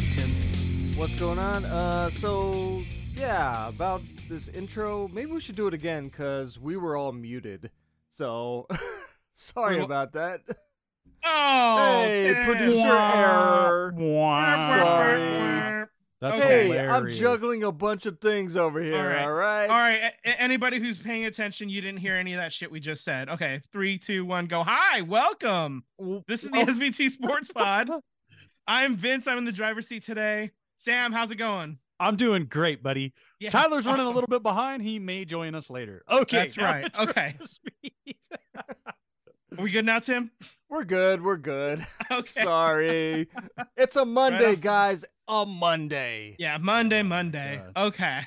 up, Tim? What's going on? Uh, so yeah, about this intro, maybe we should do it again because we were all muted. So sorry Well- about that. Oh, Hey, Tim. producer error. Sorry. That's hey, hilarious. I'm juggling a bunch of things over here. right. All right. All right, a- anybody who's paying attention, you didn't hear any of that shit we just said. Okay, three, two, one, go. Hi, welcome. This is the Oh. SBT Sports Pod. I'm Vince. I'm in the driver's seat today. Sam, how's it going? I'm doing great, buddy. Yeah, Tyler's running a little bit behind. He may join us later. Okay, That's right. Okay. up to speed. Are we good now, Tim? We're good. We're good. Okay. Sorry. It's a Monday, off. guys. A Monday. Yeah, Monday, Oh my Monday. God. Okay.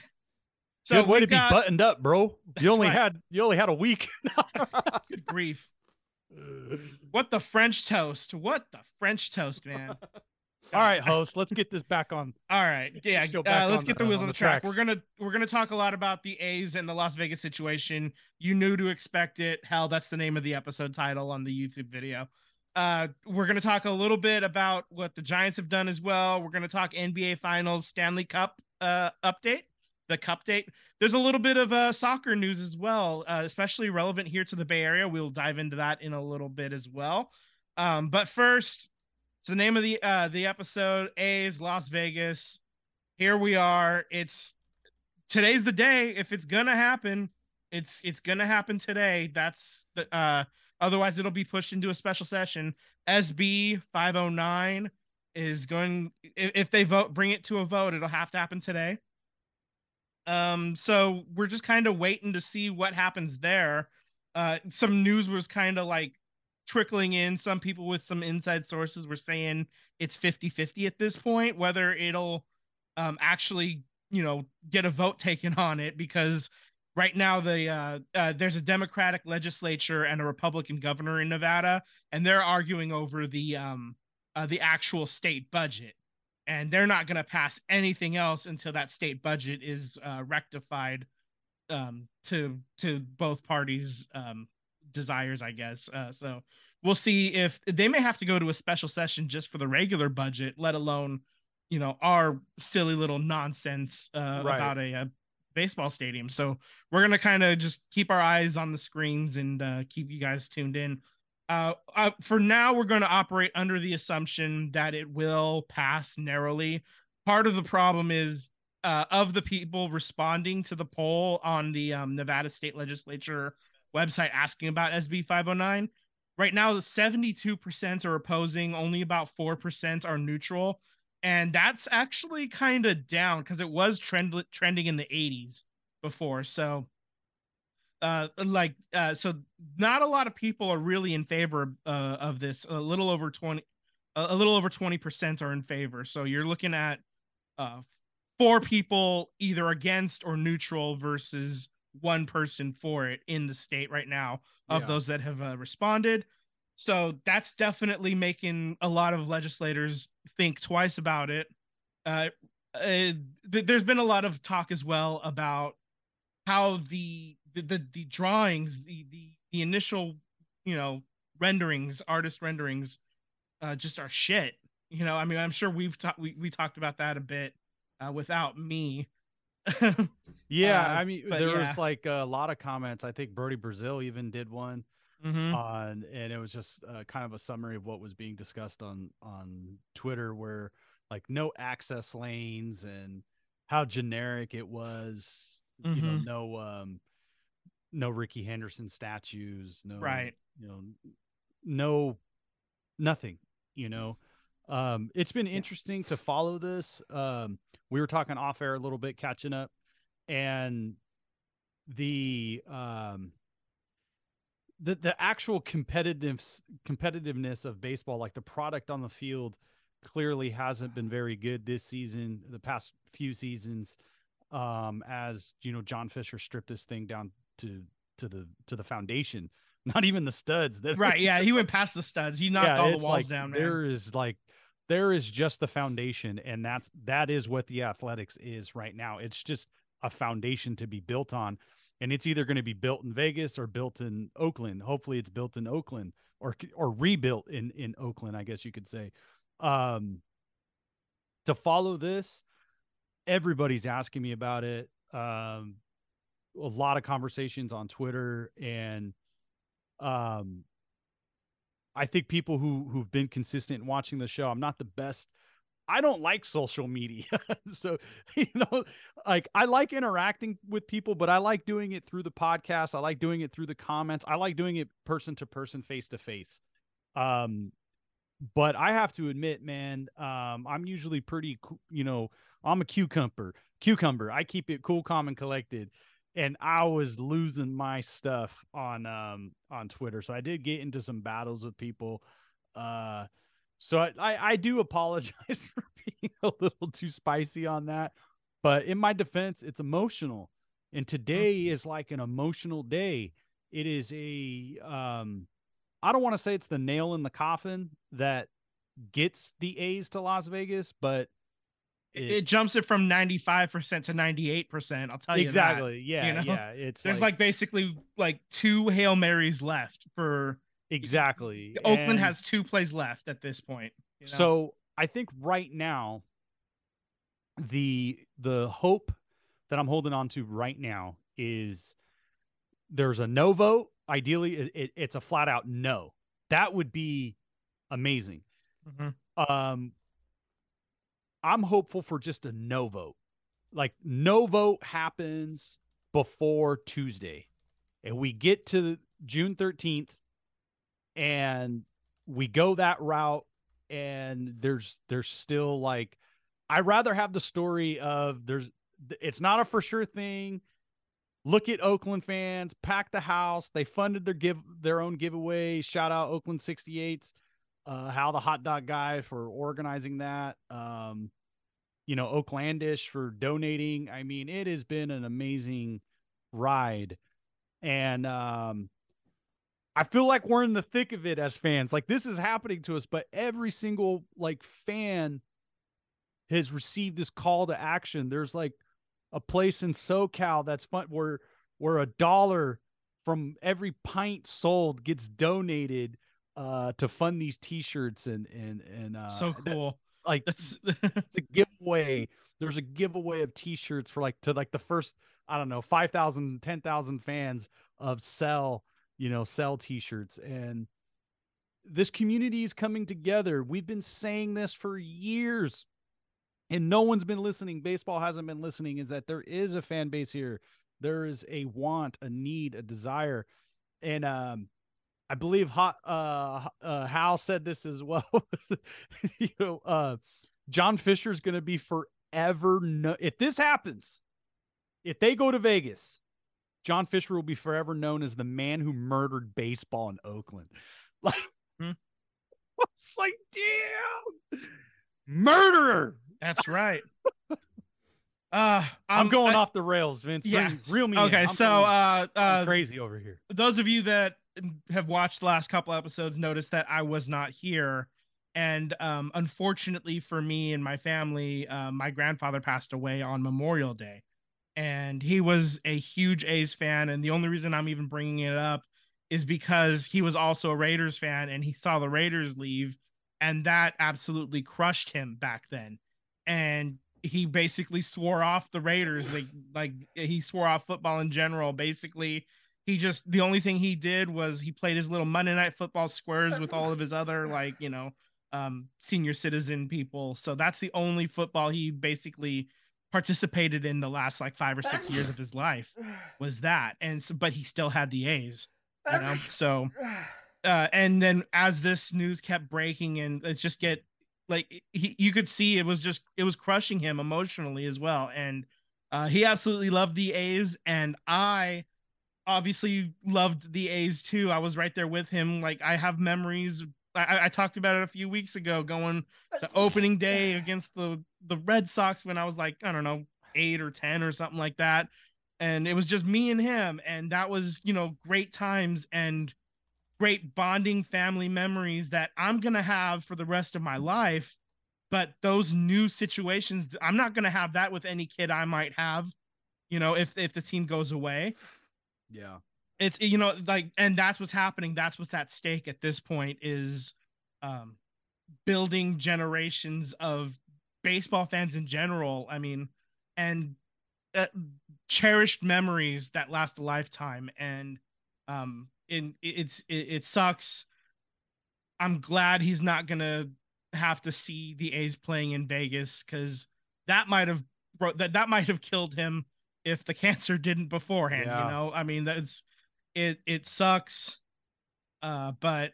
Good way we've to be buttoned up, bro. That's You only right. had you only had a week. Good grief. What the French toast? What the French toast, man? All right, host. Let's get this back on. All right, yeah. Uh, let's on get the- the wheels on the track. tracks. We're gonna we're gonna talk a lot about the A's and the Las Vegas situation. You knew to expect it. Hell, that's the name of the episode title on the YouTube video. Uh, we're gonna talk a little bit about what the Giants have done as well. We're gonna talk NBA Finals, Stanley Cup uh update, the Cup date. There's a little bit of uh soccer news as well, uh, especially relevant here to the Bay Area. We'll dive into that in a little bit as well. Um, but first, it's the name of the uh the episode A's Las Vegas. Here we are. It's today's the day. If it's gonna happen, it's it's gonna happen today. That's the uh otherwise it'll be pushed into a special session. SB 509 is going if they vote bring it to a vote, it'll have to happen today. Um so we're just kind of waiting to see what happens there. Uh some news was kind of like trickling in some people with some inside sources were saying it's 50-50 at this point whether it'll um actually you know get a vote taken on it because right now the uh, uh there's a democratic legislature and a republican governor in nevada and they're arguing over the um uh, the actual state budget and they're not going to pass anything else until that state budget is uh rectified um to to both parties um desires i guess. Uh so we'll see if they may have to go to a special session just for the regular budget let alone you know our silly little nonsense uh Right. about a, a baseball stadium. So we're gonna kind of just keep our eyes on the screens and uh keep you guys tuned in uh, uh for now we're going to operate under the assumption that it will pass narrowly part of the problem is uh, of the people responding to the poll on the um, Nevada State Legislature website asking about SB 509. Right now, 72% are opposing, only about 4% are neutral. And that's actually kind of down because it was trend- trending in the 80s before. So, uh, like, uh, so not a lot of people are really in favor uh, of this. A little over 20, a a little over 20% are in favor. So you're looking at uh, four people either against or neutral versus one person for it in the state right now of Yeah. those that have uh, responded. So that's definitely making a lot of legislators think twice about it. Uh, uh, th- there's been a lot of talk as well about how the the the, the drawings, the, the the initial, you know, renderings, artist renderings, uh, just are shit. You know, I mean, I'm sure we've talked we, we talked about that a bit uh, without me. Yeah, Uh, I mean, there yeah. was like a lot of comments. I think Brodie Brazil even did one Mhm. on, and it was just uh, kind of a summary of what was being discussed on on Twitter, where like no access lanes and how generic it was. You know, Mhm. no um, no Rickey Henderson statues, no Right. you know, no nothing. You know, um, it's been Yeah. interesting to follow this. Um, we were talking off air a little bit, catching up, and the um the the actual competitiveness competitiveness of baseball, like the product on the field, clearly hasn't been very good this season. The past few seasons, um, as you know, John Fisher stripped this thing down to to the to the foundation, not even the studs. That right. Yeah, he went past the studs. He knocked all the walls like down, man. There is like there is just the foundation, and that's that is what the athletics is right now. It's just a foundation to be built on, and it's either going to be built in Vegas or built in Oakland. Hopefully, it's built in Oakland or or rebuilt in in Oakland. I guess you could say. Um, to follow this, everybody's asking me about it. Um, a lot of conversations on Twitter and um I think people who who've been consistent in watching the show, I'm not the best. I don't like social media. so, you know, like I like interacting with people, but I like doing it through the podcast. I like doing it through the comments. I like doing it person to person, face to face. Um but I have to admit, man, um, I'm usually pretty, you know, I'm a cucumber. Cucumber. I keep it cool, calm, and collected and I was losing my stuff on um on Twitter. So I did get into some battles with people. Uh so I, I, I do apologize for being a little too spicy on that. But in my defense, it's emotional. And today mm-hmm. is like an emotional day. It is a um I don't want to say it's the nail in the coffin that gets the A's to Las Vegas, but it, it, jumps it from 95% to 98%. I'll tell you exactly. That, yeah. You know? Yeah. It's there's like, like, basically like two Hail Marys left for exactly. Oakland and has two plays left at this point. You know? So I think right now, the the hope that I'm holding on to right now is there's a no vote. Ideally, it, it, it's a flat out no. That would be amazing. Mm-hmm. Um, I'm hopeful for just a no vote. Like no vote happens before Tuesday. And we get to June 13th and we go that route and there's there's still like I'd rather have the story of there's it's not a for sure thing. Look at Oakland fans, pack the house. They funded their give their own giveaway. Shout out Oakland 68s uh, Hal the hot dog guy for organizing that. Um, you know, Oaklandish for donating. I mean, it has been an amazing ride. And um, I feel like we're in the thick of it as fans. Like this is happening to us, but every single like fan has received this call to action. There's like a place in SoCal that's fun where where a dollar from every pint sold gets donated uh to fund these t-shirts and and and uh so cool. that, like that's it's a giveaway. There's a giveaway of t-shirts for like to like the first i don't know 5000 10000 fans of sell you know sell t-shirts. And this community is coming together. We've been saying this for years. And no one's been listening. Baseball hasn't been listening is that there is a fan base here. There is a want a need a desire. And um I believe Hot, uh, uh, Hal said this as well. you know, uh, John Fisher is going to be forever. No- if this happens, if they go to Vegas, John Fisher will be forever known as the man who murdered baseball in Oakland. Like, hmm? it's like, damn, murderer. That's right. uh, I'm, I'm going I, off the rails, Vince. Yeah. Real me. Okay, so uh, uh, crazy over here. Those of you that have watched the last couple episodes noticed that I was not here. And um, unfortunately for me and my family, uh, my grandfather passed away on Memorial Day. And he was a huge A's fan. And the only reason I'm even bringing it up is because he was also a Raiders fan and he saw the Raiders leave. And that absolutely crushed him back then. And he basically swore off the Raiders. Like, like he swore off football in general. Basically, he just the only thing he did was he played his little Monday night football squares with all of his other like you know um, senior citizen people. So that's the only football he basically participated in the last like five or six years of his life was that. And so, but he still had the A's, you know. So, uh, and then as this news kept breaking and it's just get like he, you could see it was just it was crushing him emotionally as well. And uh, he absolutely loved the A's, and I obviously loved the A's too. I was right there with him. Like I have memories. I, I talked about it a few weeks ago, going to opening day against the the Red Sox when I was like I don't know eight or ten or something like that, and it was just me and him, and that was you know great times and great bonding family memories that I'm gonna have for the rest of my life. But those new situations, I'm not gonna have that with any kid I might have, you know, if if the team goes away. Yeah. It's you know like and that's what's happening. That's what's at stake at this point is um building generations of baseball fans in general. I mean, and uh, cherished memories that last a lifetime. And um, in it's it, it sucks. I'm glad he's not gonna have to see the A's playing in Vegas because that might have that that might have killed him if the cancer didn't beforehand. Yeah. You know, I mean that's it. It sucks, uh, but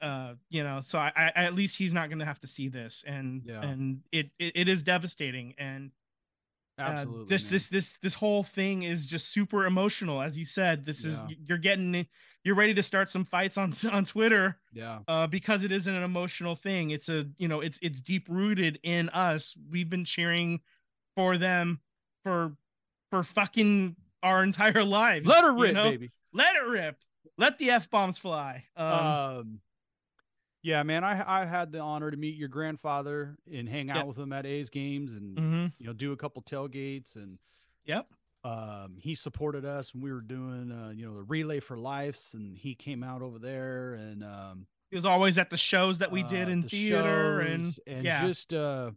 uh, you know, so I, I at least he's not gonna have to see this, and Yeah. and it, it it is devastating, and uh, Absolutely. this man. this this this whole thing is just super emotional, as you said. This is you're getting you're ready to start some fights on on Twitter yeah. uh, because it isn't an emotional thing. It's a you know it's it's deep rooted in us. We've been cheering for them for for fucking our entire lives. Let her you rip, know? baby. Let it rip. Let the f bombs fly. Um, Um, yeah, man, I I had the honor to meet your grandfather and hang out Yep. with him at A's games and mhm. you know do a couple tailgates and Yep. um he supported us when we were doing uh you know the relay for lives and he came out over there and um He was always at the shows that we did uh, in the theater and, and yeah. just uh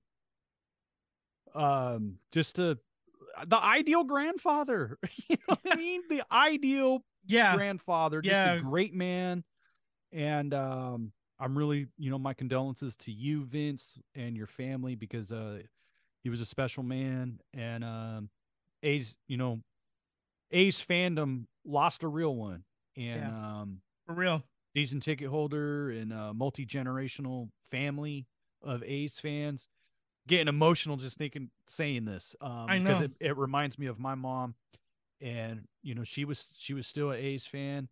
um just a the ideal grandfather you know what i mean the ideal yeah. grandfather just Yeah. a great man and um i'm really you know my condolences to you vince and your family because uh he was a special man and um a's you know a's fandom lost a real one and Yeah. um For real. season ticket holder and a multi-generational family of A's fans. Getting emotional just thinking saying this. Um because it, it reminds me of my mom and you know she was she was still an A's fan.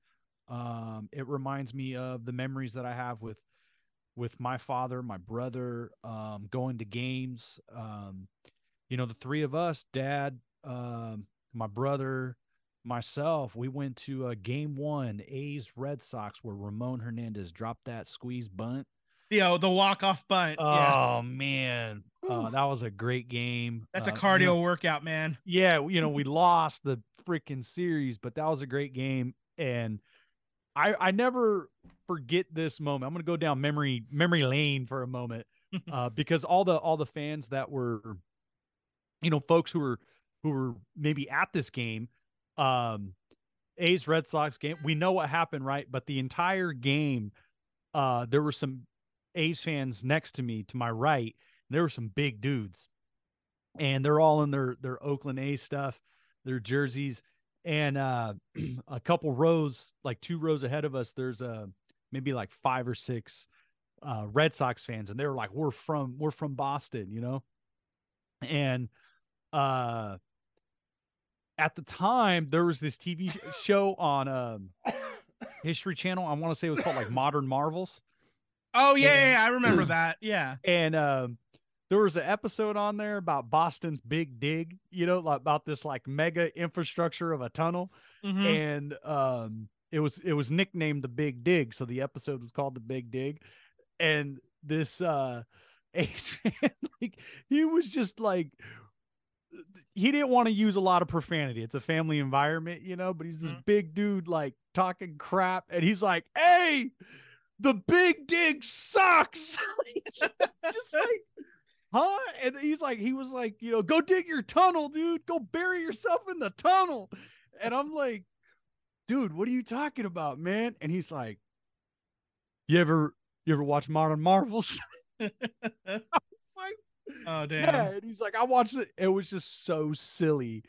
Um it reminds me of the memories that I have with with my father, my brother, um going to games. Um you know the three of us, dad, um my brother, myself, we went to a game one, A's Red Sox, where Ramon Hernandez dropped that squeeze bunt. You know, the walk off bunt. yeah. Oh man, uh, that was a great game. That's Uh, a you cardio know- workout, man. yeah, you know we lost the freaking series, but that was a great game, and I I never forget this moment. I'm gonna go down memory memory lane for a moment, uh, because all the all the fans that were, you know, folks who were who were maybe at this game, um, A's Red Sox game. We know what happened, right? But the entire game, uh, there were some A's fans next to me, to my right. There were some big dudes, and they're all in their their Oakland A's stuff, their jerseys, and uh, a couple rows, like two rows ahead of us, there's a maybe like five or six uh, Red Sox fans, and they were like, "We're from we're from Boston," you know, and uh at the time there was this TV show on um History Channel. I want to say it was called like Modern Marvels. Oh yeah, And- yeah, I remember that. Yeah. And um there was an episode on there about Boston's big dig, you know, like about this like mega infrastructure of a tunnel. Mhm. And um it was it was nicknamed the Big Dig. So the episode was called the Big Dig. And this uh Ace like he was just like he didn't want to use a lot of profanity. It's a family environment, you know, but he's this Mhm. big dude like talking crap and he's like, "Hey, the big dig sucks." just like huh? And he's like he was like, you know, go dig your tunnel, dude. Go bury yourself in the tunnel. And I'm like, dude, what are you talking about, man? And he's like, You ever you ever watch Modern Marvels? I was like, oh damn. yeah, and he's like, I watched it. It was just so silly.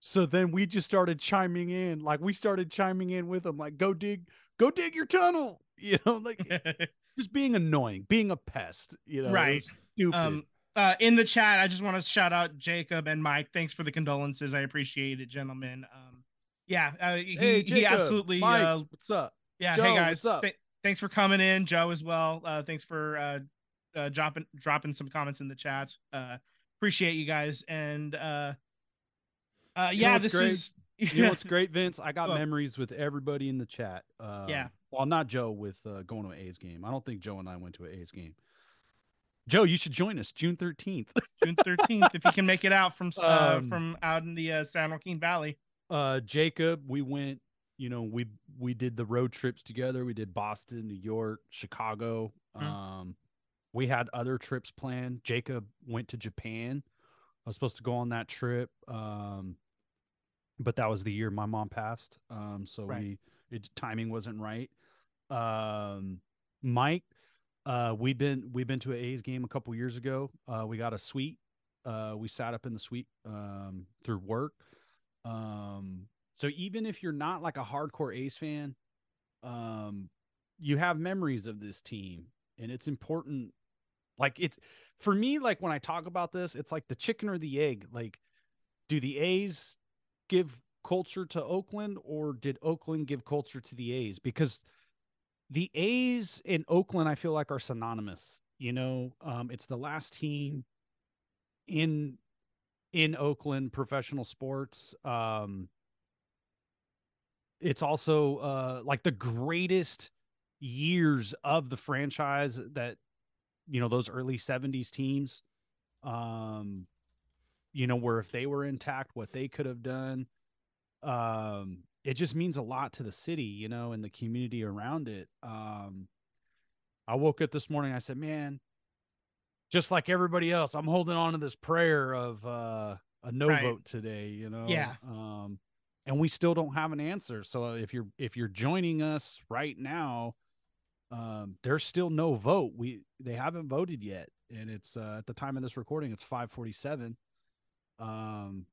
So then we just started chiming in, like we started chiming in with him, like, go dig, go dig your tunnel. You know, like just being annoying, being a pest, you know, Right. Stupid. um uh in the chat i just want to shout out jacob and mike thanks for the condolences i appreciate it gentlemen um yeah uh, he, hey, he Jacob, absolutely Mike, uh what's up? yeah Joe, hey guys what's up? th- thanks for coming in joe as well uh thanks for uh, uh dropping dropping some comments in the chats uh appreciate you guys and uh uh You know yeah this great? is You know what's great, Vince? I got Well- memories with everybody in the chat. Um, Yeah. Well, not Joe with uh, going to an A's game. I don't think Joe and I went to an A's game. Joe, you should join us June 13th. june 13th if you can make it out from uh Um, from out in the uh, san joaquin valley uh Jacob, we went, you know, we we did the road trips together. We did Boston, New York, Chicago. Mhm. Um we had other trips planned. Jacob went to Japan. I was supposed to go on that trip. Um, but that was the year my mom passed. Um, so Right. we it, timing wasn't right. Um, Mike, uh, we've been we've been to an A's game a couple years ago. Uh, we got a suite. Uh, we sat up in the suite um, through work. Um, so even if you're not like a hardcore A's fan, um, you have memories of this team, and it's important. Like it's for me, like when I talk about this, it's like the chicken or the egg. Like, do the A's give culture to Oakland, or did Oakland give culture to the A's? Because the A's in Oakland, I feel like are synonymous. You know, um, it's the last team in in Oakland professional sports. Um, it's also uh, like the greatest years of the franchise that you know those early 70s teams um you know where if they were intact what they could have done um it just means a lot to the city you know and the community around it um i woke up this morning i said man just like everybody else i'm holding on to this prayer of uh a no Right. vote today you know Yeah. um and we still don't have an answer so if you're if you're joining us right now um there's still no vote we they haven't voted yet and it's uh at the time of this recording it's 547 um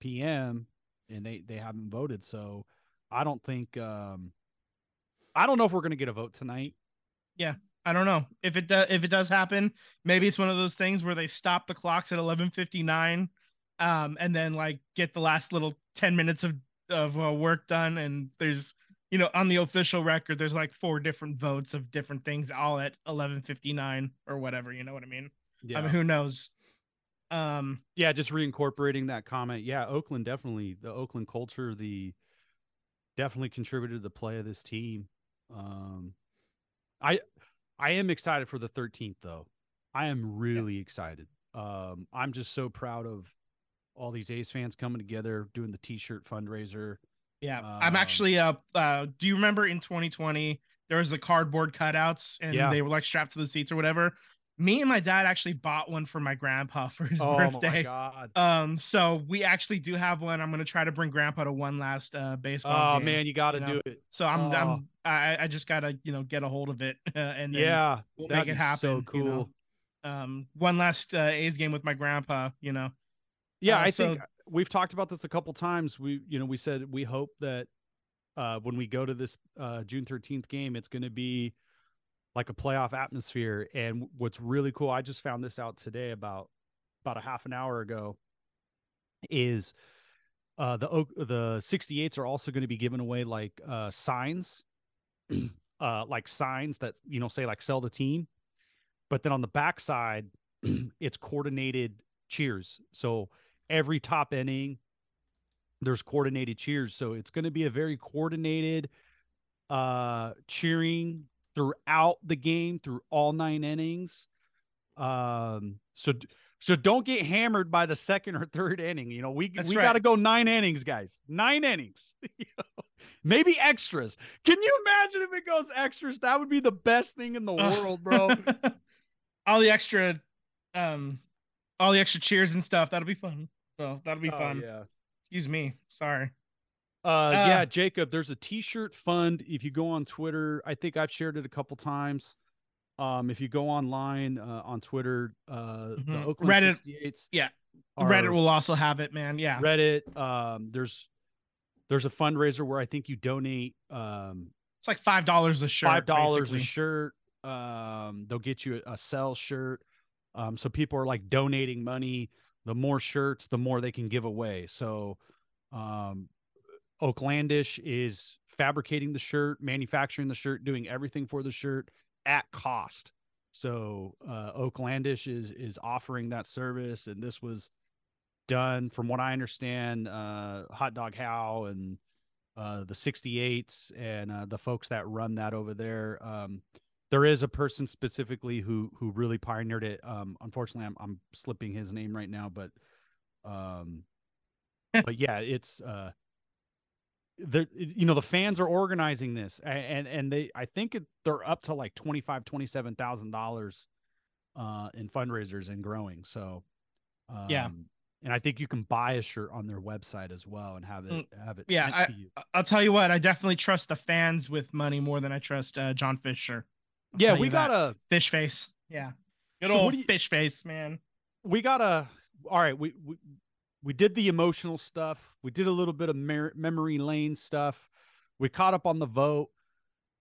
pm and they they haven't voted so i don't think um i don't know if we're gonna get a vote tonight Yeah, I don't know if it does. If it does happen, maybe it's one of those things where they stop the clocks at eleven fifty nine, um, and then like get the last little ten minutes of of uh, work done. And there's, you know, on the official record, there's like four different votes of different things, all at eleven fifty nine or whatever. You know what I mean? yeah I mean, who knows? Um, yeah just reincorporating that comment. Yeah oakland definitely the oakland culture the definitely contributed to the play of this team. Um i i am excited for the 13th though. I am really excited. Um i'm just so proud of all these A's fans coming together doing the t-shirt fundraiser. Yeah, I'm Um, actually uh uh do you remember in 2020 there was the cardboard cutouts and Yeah. they were like strapped to the seats or whatever? Me and my dad actually bought one for my grandpa for his birthday. oh my birthday. god Um so we actually do have one. I'm going to try to bring grandpa to one last uh baseball oh game. man you got to you know. do it So I'm Oh. I'm I I just got to, you know, get a hold of it uh, and yeah we'll make it happen, so you cool know. um one last uh, A's game with my grandpa, you know. Yeah, Uh, I so- think we've talked about this a couple times. We, you know, we said we hope that uh, when we go to this uh, June 13th game, it's going to be like a playoff atmosphere. And what's really cool, I just found this out today about about a half an hour ago, is uh, the the 68s are also going to be giving away like uh, signs, uh, like signs that you know say like sell the team, but then on the backside, it's coordinated cheers. So every top inning there's coordinated cheers so it's going to be a very coordinated uh cheering throughout the game through all nine innings. Um so so don't get hammered by the second or third inning. You know we That's we right. got to go nine innings guys. Nine innings. You know? maybe extras. Can you imagine if it goes extras? That would be the best thing in the world bro. All the extra um all the extra cheers and stuff. That'll be fun. So that'll be Oh, fun. yeah. Excuse me. Sorry Uh, yeah, Ah. Jacob, there's a t-shirt fund. If you go on Twitter, I think I've shared it a couple times. Um, if you go online uh, on Twitter, uh, the Mhm. Oakland Reddit, 68s, yeah. are- reddit will also have it man yeah Reddit. Um, there's there's a fundraiser where I think you donate um it's like five dollars a shirt five dollars a shirt. Um, they'll get you a, a sell shirt. Um, so people are like donating money. The more shirts, the more they can give away. So, um, Oaklandish is fabricating the shirt, manufacturing the shirt, doing everything for the shirt at cost. So, uh, Oaklandish is is offering that service, and this was done, from what I understand, uh, Hot Dog Hal and uh, the 68s and uh, the folks that run that over there. Um, there is a person specifically who who really pioneered it. Um, unfortunately, I'm I'm slipping his name right now, but um, but yeah, it's uh, there. You know, the fans are organizing this, and and they I think it, they're up to like twenty five twenty seven thousand dollars uh, in fundraisers and growing. So, um, Yeah. and I think you can buy a shirt on their website as well and have it have it Mm, yeah, sent I- to you. I'll tell you what, I definitely trust the fans with money more than I trust uh, John Fisher. I'll Yeah, we you that. got a fish face. Yeah, good So old you- fish face, man. we got a all right we, we we did the emotional stuff we did a little bit of mer- memory lane stuff we caught up on the vote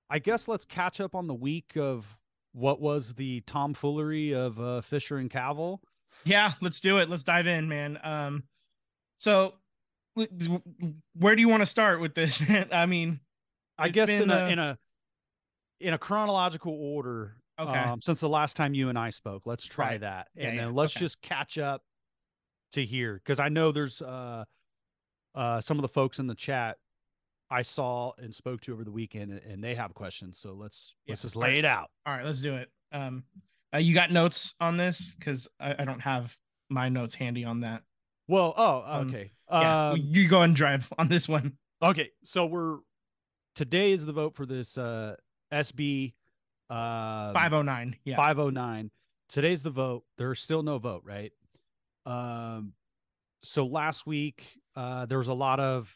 i guess let's catch up on the week of what was the tomfoolery of uh, fisher and Kaval Yeah, let's do it. Let's dive in, man. Um, so where do you want to start with this? I mean, i guess in a uh, in a in a chronological order Okay. um, since the last time you and i spoke let's try Right. that and yeah, then let's okay. just catch up to hear because i know there's uh uh some of the folks in the chat i saw and spoke to over the weekend and- they have questions so let's Yeah, let's just lay it out all right, let's do it. Um, uh, you got notes on this because I, I don't have my notes handy on that. well oh Um, okay Yeah, um, you go and drive on this one. okay so we're today is the vote for this uh sb uh Five oh nine. Yeah. 509 today's the vote there's still no vote right um so last week uh there was a lot of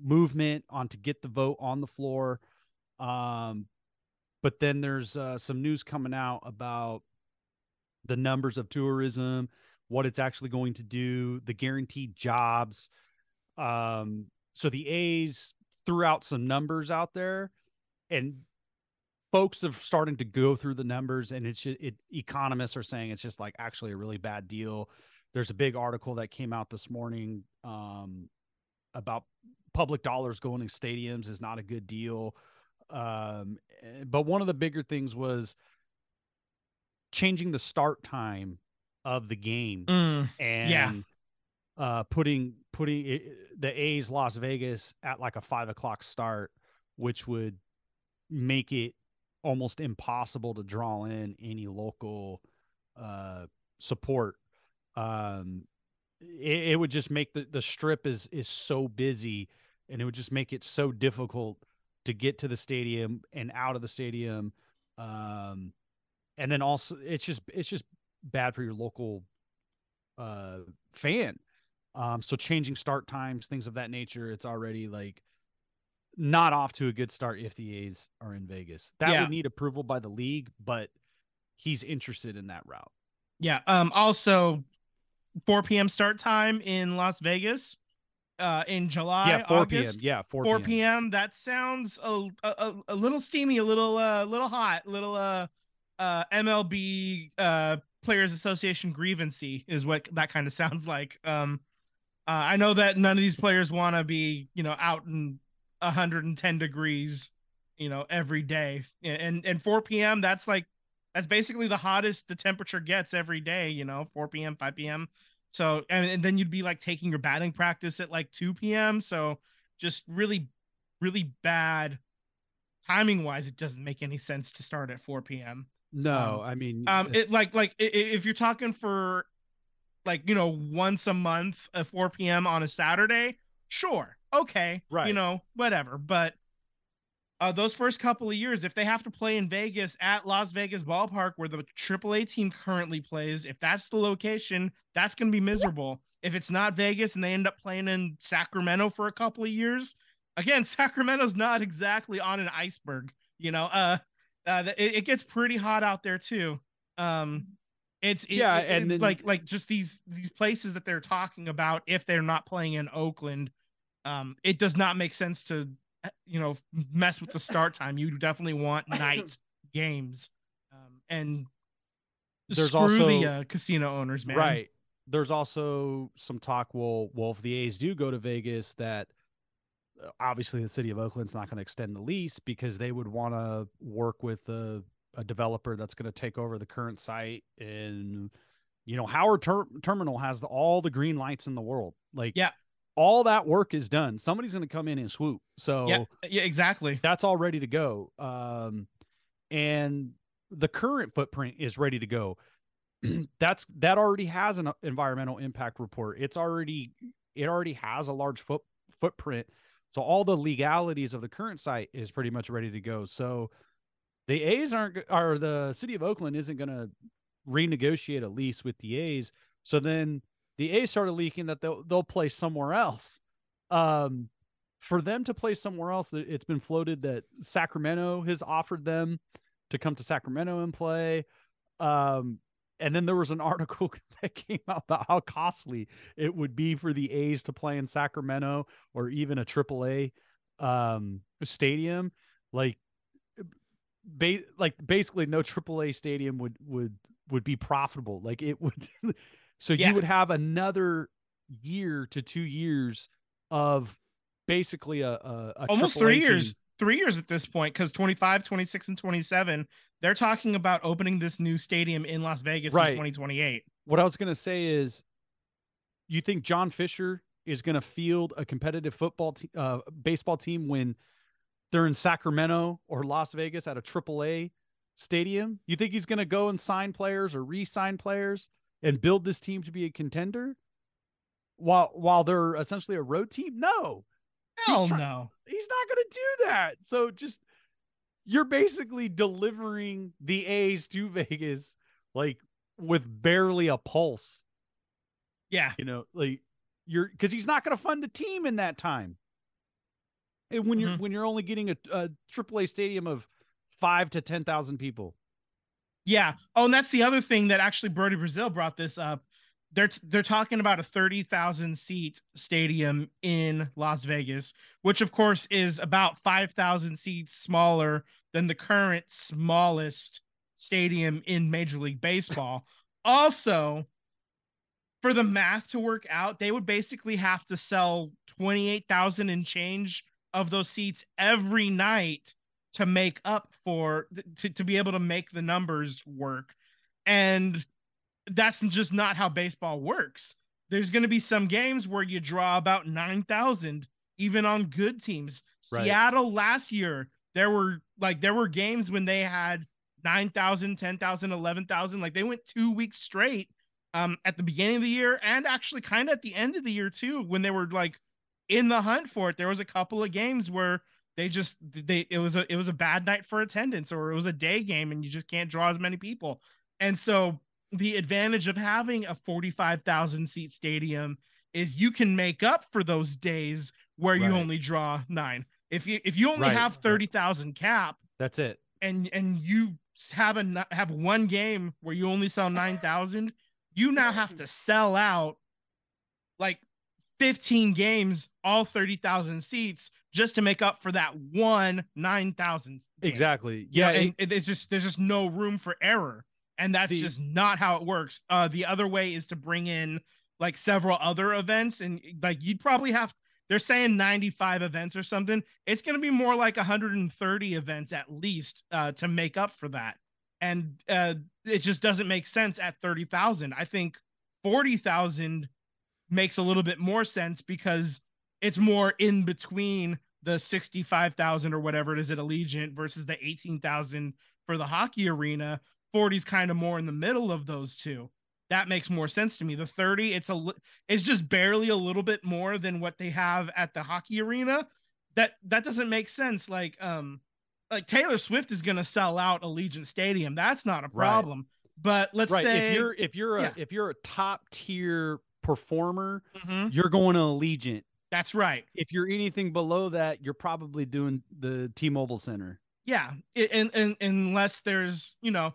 movement on to get the vote on the floor. Um but then there's uh, some news coming out about the numbers of tourism what it's actually going to do the guaranteed jobs. Um so the a's threw out some numbers out there and folks have starting to go through the numbers and it's ju- it economists are saying it's just like actually a really bad deal. There's a big article that came out this morning um about public dollars going to stadiums is not a good deal. Um eh, but one of the bigger things was changing the start time of the game Mm, and uh putting putting it, the A's Las Vegas at like a five o'clock start, which would make it almost impossible to draw in any local uh support. Um it, it would just make the, the strip is is so busy and it would just make it so difficult to get to the stadium and out of the stadium. Um and then also it's just it's just bad for your local uh fan um so changing start times things of that nature it's already like not off to a good start if the a's are in vegas that Yeah. would need approval by the league but he's interested in that route yeah. Um. Also, 4 p.m. start time in Las Vegas. Uh, in July, yeah 4 August. p.m yeah 4, 4 p.m p.m. That sounds a, a a little steamy, a little uh, little hot, little uh, uh, MLB uh Players Association grievancy is what that kind of sounds like. Um, uh, I know that none of these players want to be, you know, out in 110 degrees, you know, every day, and and 4 p.m. That's like that's basically the hottest the temperature gets every day. You know, 4 p.m., 5 p.m. So and, and then you'd be like taking your batting practice at like 2 p.m. So just really, really bad timing wise. It doesn't make any sense to start at 4 p.m. no i mean Um, it's- it like like if you're talking for like you know once a month at 4 p.m. on a Saturday, sure, okay, right. you know whatever. But uh, those first couple of years, if they have to play in Vegas at Las Vegas Ballpark, where the AAA team currently plays, if that's the location, that's going to be miserable. If it's not Vegas and they end up playing in Sacramento for a couple of years, again, Sacramento's not exactly on an iceberg. You know, uh, uh, it, it gets pretty hot out there too. Um, it's it- Yeah, it- and then- like like just these these places that they're talking about if they're not playing in Oakland, um, it does not make sense to you know mess with the start time. You definitely want night games, um, and There's screw also- the uh, casino owners, man. Right. There's also some talk. Well, well, if the A's do go to Vegas, that uh, obviously the city of Oakland's not going to extend the lease because they would want to work with a, a developer that's going to take over the current site. And you know, Howard Ter- Terminal has the, all the green lights in the world. Like, Yeah. All that work is done. Somebody's going to come in and swoop. So Yeah, yeah, exactly. that's all ready to go. Um, and the current footprint is ready to go. that's that already has an uh, environmental impact report. It's already it already has a large foot footprint. So all the legalities of the current site is pretty much ready to go. So the A's aren't or the city of Oakland isn't going to renegotiate a lease with the A's. So then the A's started leaking that they'll they'll play somewhere else. Um, for them to play somewhere else, it's been floated that Sacramento has offered them to come to Sacramento and play. Um, and then there was an article that came out about how costly it would be for the A's to play in Sacramento or even a AAA um, stadium. Like, ba- like basically no AAA stadium would would would be profitable. Like it would. so yeah. you would have another year to two years of basically a, a, a almost three team. years three years at this point because 25 26 and 27 they're talking about opening this new stadium in las vegas right. in 2028 what i was going to say is you think john fisher is going to field a competitive football te- uh, baseball team when they're in sacramento or las vegas at a aaa stadium you think he's going to go and sign players or re-sign players and build this team to be a contender while while they're essentially a road team no Hell he's try- no. He's not going to do that. So just you're basically delivering the A's to Vegas like with barely a pulse. Yeah. You know, like you're because he's not going to fund a team in that time. And when mm-hmm. you're when you're only getting a, a AAA stadium of five to ten thousand people. Yeah. Oh, and that's the other thing that actually Brodie Brazil brought this up they're they're talking about a 30,000 seat stadium in Las Vegas, which of course is about 5,000 seats smaller than the current smallest stadium in Major League Baseball. also, for the math to work out, they would basically have to sell 28,000 and change of those seats every night to make up for to, to be able to make the numbers work. And that's just not how baseball works. There's going to be some games where you draw about 9,000 even on good teams. Right. Seattle last year, there were like there were games when they had 9,000, 10,000, 11,000 like they went 2 weeks straight um at the beginning of the year and actually kind of at the end of the year too when they were like in the hunt for it. There was a couple of games where they just they it was a it was a bad night for attendance or it was a day game and you just can't draw as many people. And so the advantage of having a 45,000 seat stadium is you can make up for those days where you only draw 9. If you if you only right. have 30,000 cap, that's it. And and you have a have one game where you only sell 9,000, you now have to sell out like 15 games, all 30,000 seats just to make up for that one 9,000. Exactly. Yeah. You know, and it's just, there's just no room for error and that's the, just not how it works. Uh, the other way is to bring in like several other events, and like you'd probably have. They're saying 95 events or something. It's going to be more like 130 events at least uh, to make up for that, and uh, it just doesn't make sense at 30,000. I think 40,000 makes a little bit more sense because it's more in between the 65,000 or whatever it is at Allegiant versus the 18,000 for the hockey arena 40's kind of more in the middle of those two. That makes more sense to me. The 30, it's a it's just barely a little bit more than what they have at the hockey arena. That that doesn't make sense. Like um like Taylor Swift is going to sell out Allegiant Stadium. That's not a problem. Right. But let's right. say if you're if you're a yeah. if you're a top tier performer, mm-hmm. you're going to Allegiant. That's right. If you're anything below that, you're probably doing the T-Mobile Center. Yeah, and, and unless there's you know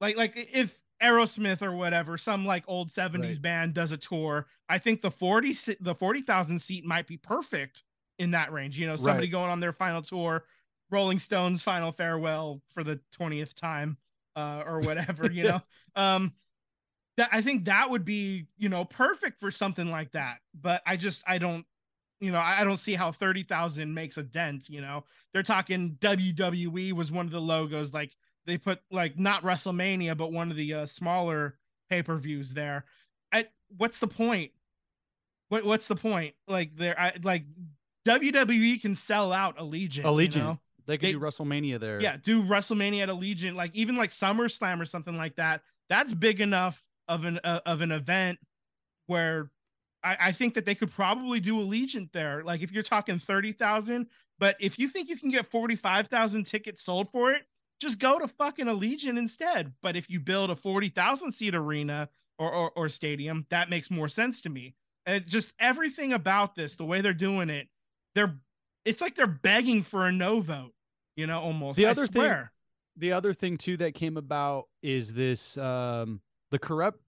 like like if Aerosmith or whatever, some like old 70s right. band does a tour, I think the 40 the 40,000 seat might be perfect in that range. You know, somebody right. going on their final tour, Rolling Stones final farewell for the 20th time uh or whatever, you know. Um that I think that would be, you know, perfect for something like that. But I just I don't you know, I don't see how 30,000 makes a dent, you know. They're talking WWE was one of the logos like they put like not WrestleMania, but one of the uh, smaller pay per views there. I, what's the point? What what's the point? Like there, I like WWE can sell out Allegiant. Allegiant. You know? They could they, do WrestleMania there. Yeah, do WrestleMania at Allegiant, like even like SummerSlam or something like that. That's big enough of an uh, of an event where I, I think that they could probably do Allegiant there. Like if you're talking thirty thousand, but if you think you can get forty five thousand tickets sold for it, just go to fucking Allegiant instead. But if you build a 40,000 seat arena or, or, or stadium, that makes more sense to me. And just everything about this, the way they're doing it, they're it's like they're begging for a no vote, you know, almost. The I other thing- the other thing too that came about is this um the corrupt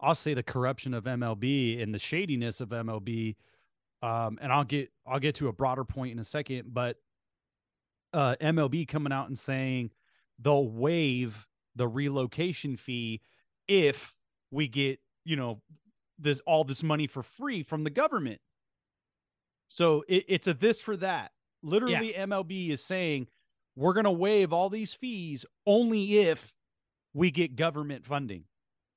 I'll say the corruption of MLB and the shadiness of MLB um and I'll get I'll get to a broader point in a second but uh MLB coming out and saying they'll waive the relocation fee if we get you know this all this money for free from the government. So it, it's a this for that. Literally MLB is saying we're going to waive all these fees only if we get government funding.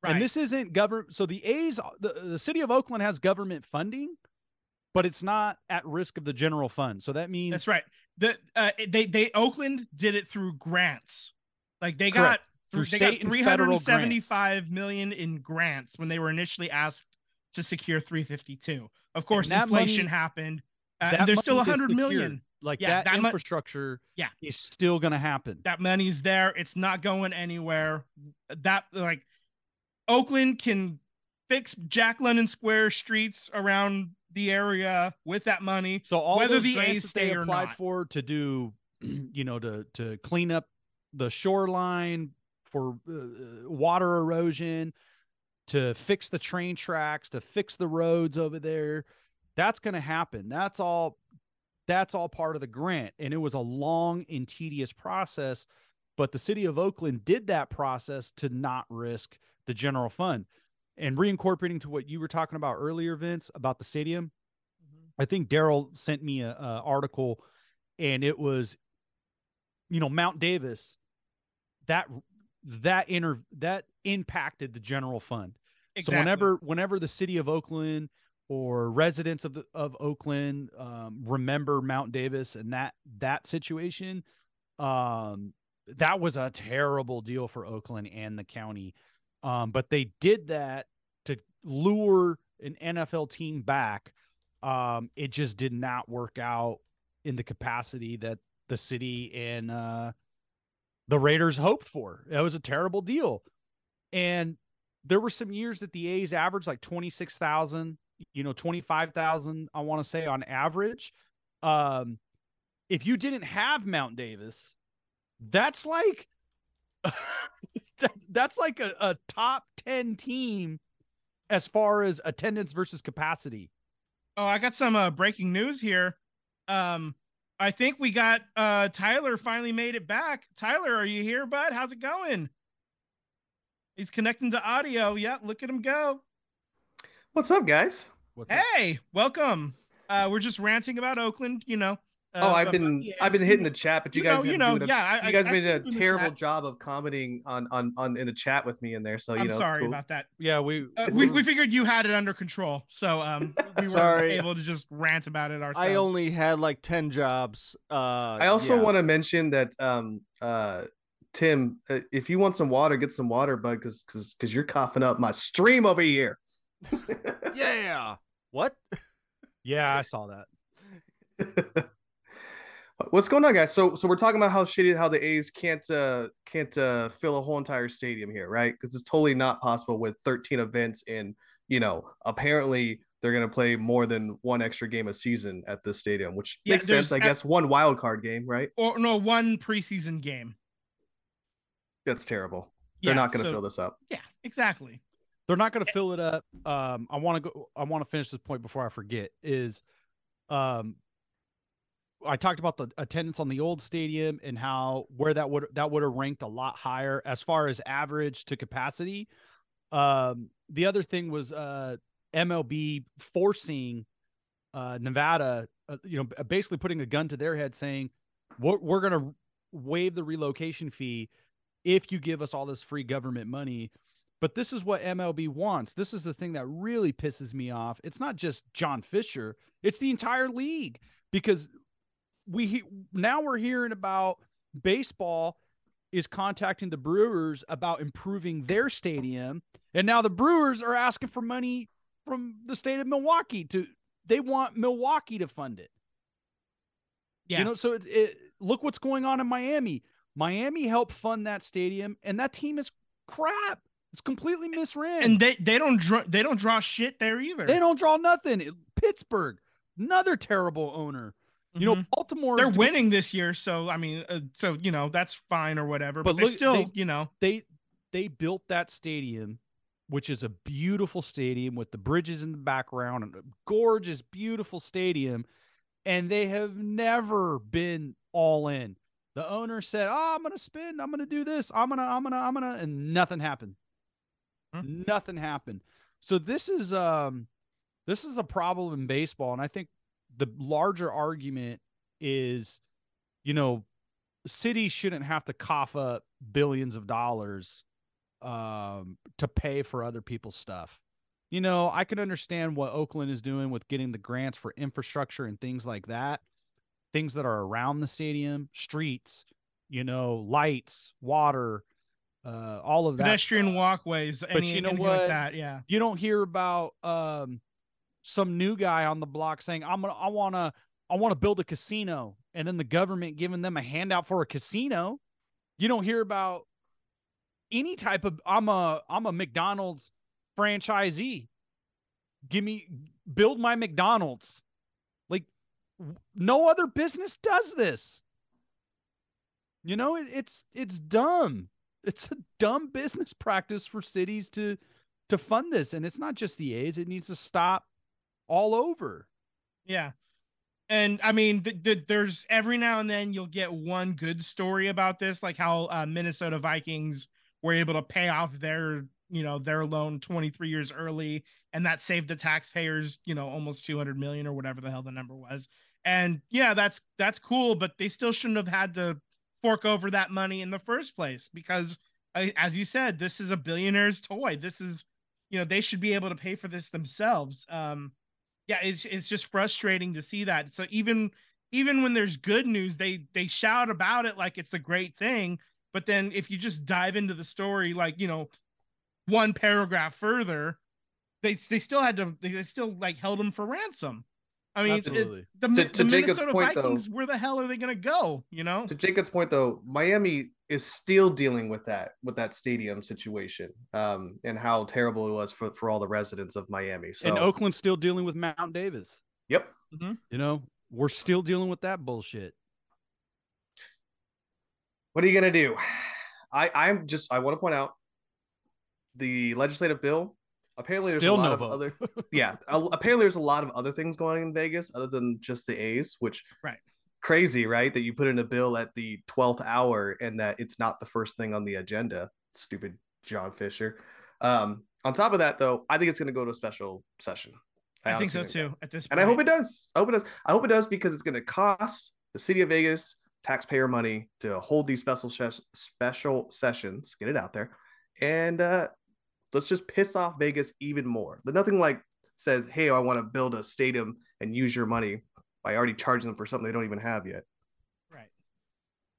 Right. And this isn't government. So the A's, the, the city of Oakland has government funding, but it's not at risk of the general fund. So that means That's right. The uh, they they Oakland did it through grants. Like they got Through they state got and federal grants. 375 million in grants when they were initially asked to secure 352. Of course, inflation money- happened. Uh, there's still money 100 million. Like Yeah, that, that infrastructure Yeah. is still going to happen. That money's there. It's not going anywhere. That like Oakland can fix Jack London Square streets around the area with that money. So all whether the A's stay or applied not. for to do, you know, to to clean up the shoreline for uh, water erosion, to fix the train tracks, to fix the roads over there, that's going to happen. That's all. That's all part of the grant, and it was a long and tedious process. But the city of Oakland did that process to not risk the general fund. And reincorporating to what you were talking about earlier, Vince, about the stadium, I think Daryl sent me a, a article, and it was, you know, Mount Davis, that that inter that impacted the general fund. Exactly. So whenever whenever the city of Oakland or residents of the of Oakland um, remember Mount Davis and that that situation, um, that was a terrible deal for Oakland and the county. Um, but they did that to lure an NFL team back. Um, it just did not work out in the capacity that the city and uh, the Raiders hoped for. It was a terrible deal. And there were some years that the A's averaged like 26,000, you know, 25,000, I want to say on average. Um, if you didn't have Mount Davis, that's like that, that's like a, a top 10 team as far as attendance versus capacity. Oh, I got some uh, breaking news here. Um, I think we got uh Tyler finally made it back. Tyler, are you here, bud? How's it going? He's connecting to audio. Yeah, look at him go. What's up, guys? What's up? Hey, welcome. Uh, we're just ranting about Oakland, you know. Uh, oh, I've been the I've been hitting the chat, but you, You guys know- you know, a, yeah, I- you guys I- I made see a terrible job of commenting on on on in the chat with me in there. So you I'm know, sorry cool. about that. Yeah, we Uh, we, we figured you had it under control, so um, we were able to just rant about it ourselves. I only had like 10 jobs. Uh, I also yeah. want to mention that um uh Tim, uh, if you want some water, get some water, bud, because because because you're coughing up my stream over here. Yeah. What? yeah, I saw that. What's going on, guys? So, so we're talking about how shitty how the A's can't uh can't uh fill a whole entire stadium here, right? Because it's totally not possible with 13 events and you know apparently they're gonna play more than one extra game a season at this stadium, which Yeah, makes sense. I there's- guess one wild card game, right? or no one preseason game. That's terrible. They're Yeah, not gonna so- fill this up. Yeah, exactly. They're not going to fill it up. Um, I want to go. I want to finish this point before I forget. Is, um, I talked about the attendance on the old stadium and how where that would that would have ranked a lot higher as far as average to capacity. Um, the other thing was uh, MLB forcing uh, Nevada, uh, you know, basically putting a gun to their head, saying we're, we're going to waive the relocation fee if you give us all this free government money. But this is what MLB wants. This is the thing that really pisses me off. It's not just John Fisher, it's the entire league because we now we're hearing about baseball is contacting the Brewers about improving their stadium and now the Brewers are asking for money from the state of Milwaukee to they want Milwaukee to fund it. Yeah. You know, so it, it look what's going on in Miami. Miami helped fund that stadium, and that team is crap. It's completely misran. And they they don't draw they don't draw shit there either. they don't draw nothing. Pittsburgh, another terrible owner. You know, Mhm. Baltimore. they're winning this year, so I mean, uh, so you know that's fine or whatever. But, But they look, still, they- you know, they they built that stadium which is a beautiful stadium with the bridges in the background and a gorgeous beautiful stadium and they have never been all in the owner said oh i'm gonna spend i'm gonna do this i'm gonna i'm gonna i'm gonna and nothing happened Hmm. nothing happened so this is um this is a problem in baseball and i think the larger argument is you know cities shouldn't have to cough up billions of dollars um to pay for other people's stuff you know i can understand what oakland is doing with getting the grants for infrastructure and things like that things that are around the stadium streets you know lights water uh all of that pedestrian stuff. walkways, any, you know what? like that. Yeah, you don't hear about um some new guy on the block saying i'm gonna i want to i want to build a casino. And then the government giving them a handout for a casino. You don't hear about any type of i'm a i'm a mcdonald's franchisee. Give me build my mcdonald's. Like no other business does this. You know it, it's it's dumb. It's a dumb business practice for cities to to fund this. And it's not just the a's. It needs to stop all over yeah. And I mean, th- th- there's every now and then you'll get one good story about this, like how uh, Minnesota Vikings were able to pay off their, you know, their loan 23 years early, and that saved the taxpayers, you know, almost 200 million or whatever the hell the number was. And yeah, that's that's cool, but they still shouldn't have had to fork over that money in the first place because, as you said, this is a billionaire's toy. This is, you know, they should be able to pay for this themselves. Um, yeah, it's it's just frustrating to see that. So even even when there's good news, they they shout about it like it's the great thing. But then if you just dive into the story, like you know, one paragraph further, they they still had to they still like held them for ransom. I mean, it- absolutely the, To- Mi- to the Jacob's Minnesota point, though- Vikings, where the hell are they gonna go? You know, to Jacob's point though, Miami is still dealing with that with that stadium situation, um, and how terrible it was for, for all the residents of Miami. So and oakland's still dealing with mount davis yep. you know we're still dealing with that bullshit What are you gonna do? I I'm just I want to point out the legislative bill. Apparently, there's Still a lot no of vote. other yeah. Apparently, there's a lot of other things going on in Vegas other than just the A's, which Right. Crazy, right? That you put in a bill at the twelfth hour and that it's not the first thing on the agenda. Stupid John Fisher. Um, on top of that, though, I think it's gonna go to a special session. I, think so that. too. At this, And I hope it does. I hope it does. I hope it does because it's going to cost the city of Vegas taxpayer money to hold these special ses- special sessions. Get it out there, and uh, let's just piss off Vegas even more. But nothing like says, "Hey, I want to build a stadium and use your money." By already charging them for something they don't even have yet. Right.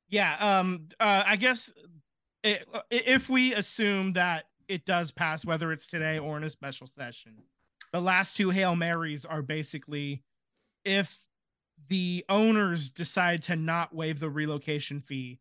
Yeah. Um. Uh. I guess it, if we assume that it does pass, whether it's today or in a special session, the last two hail marys are basically if the owners decide to not waive the relocation fee,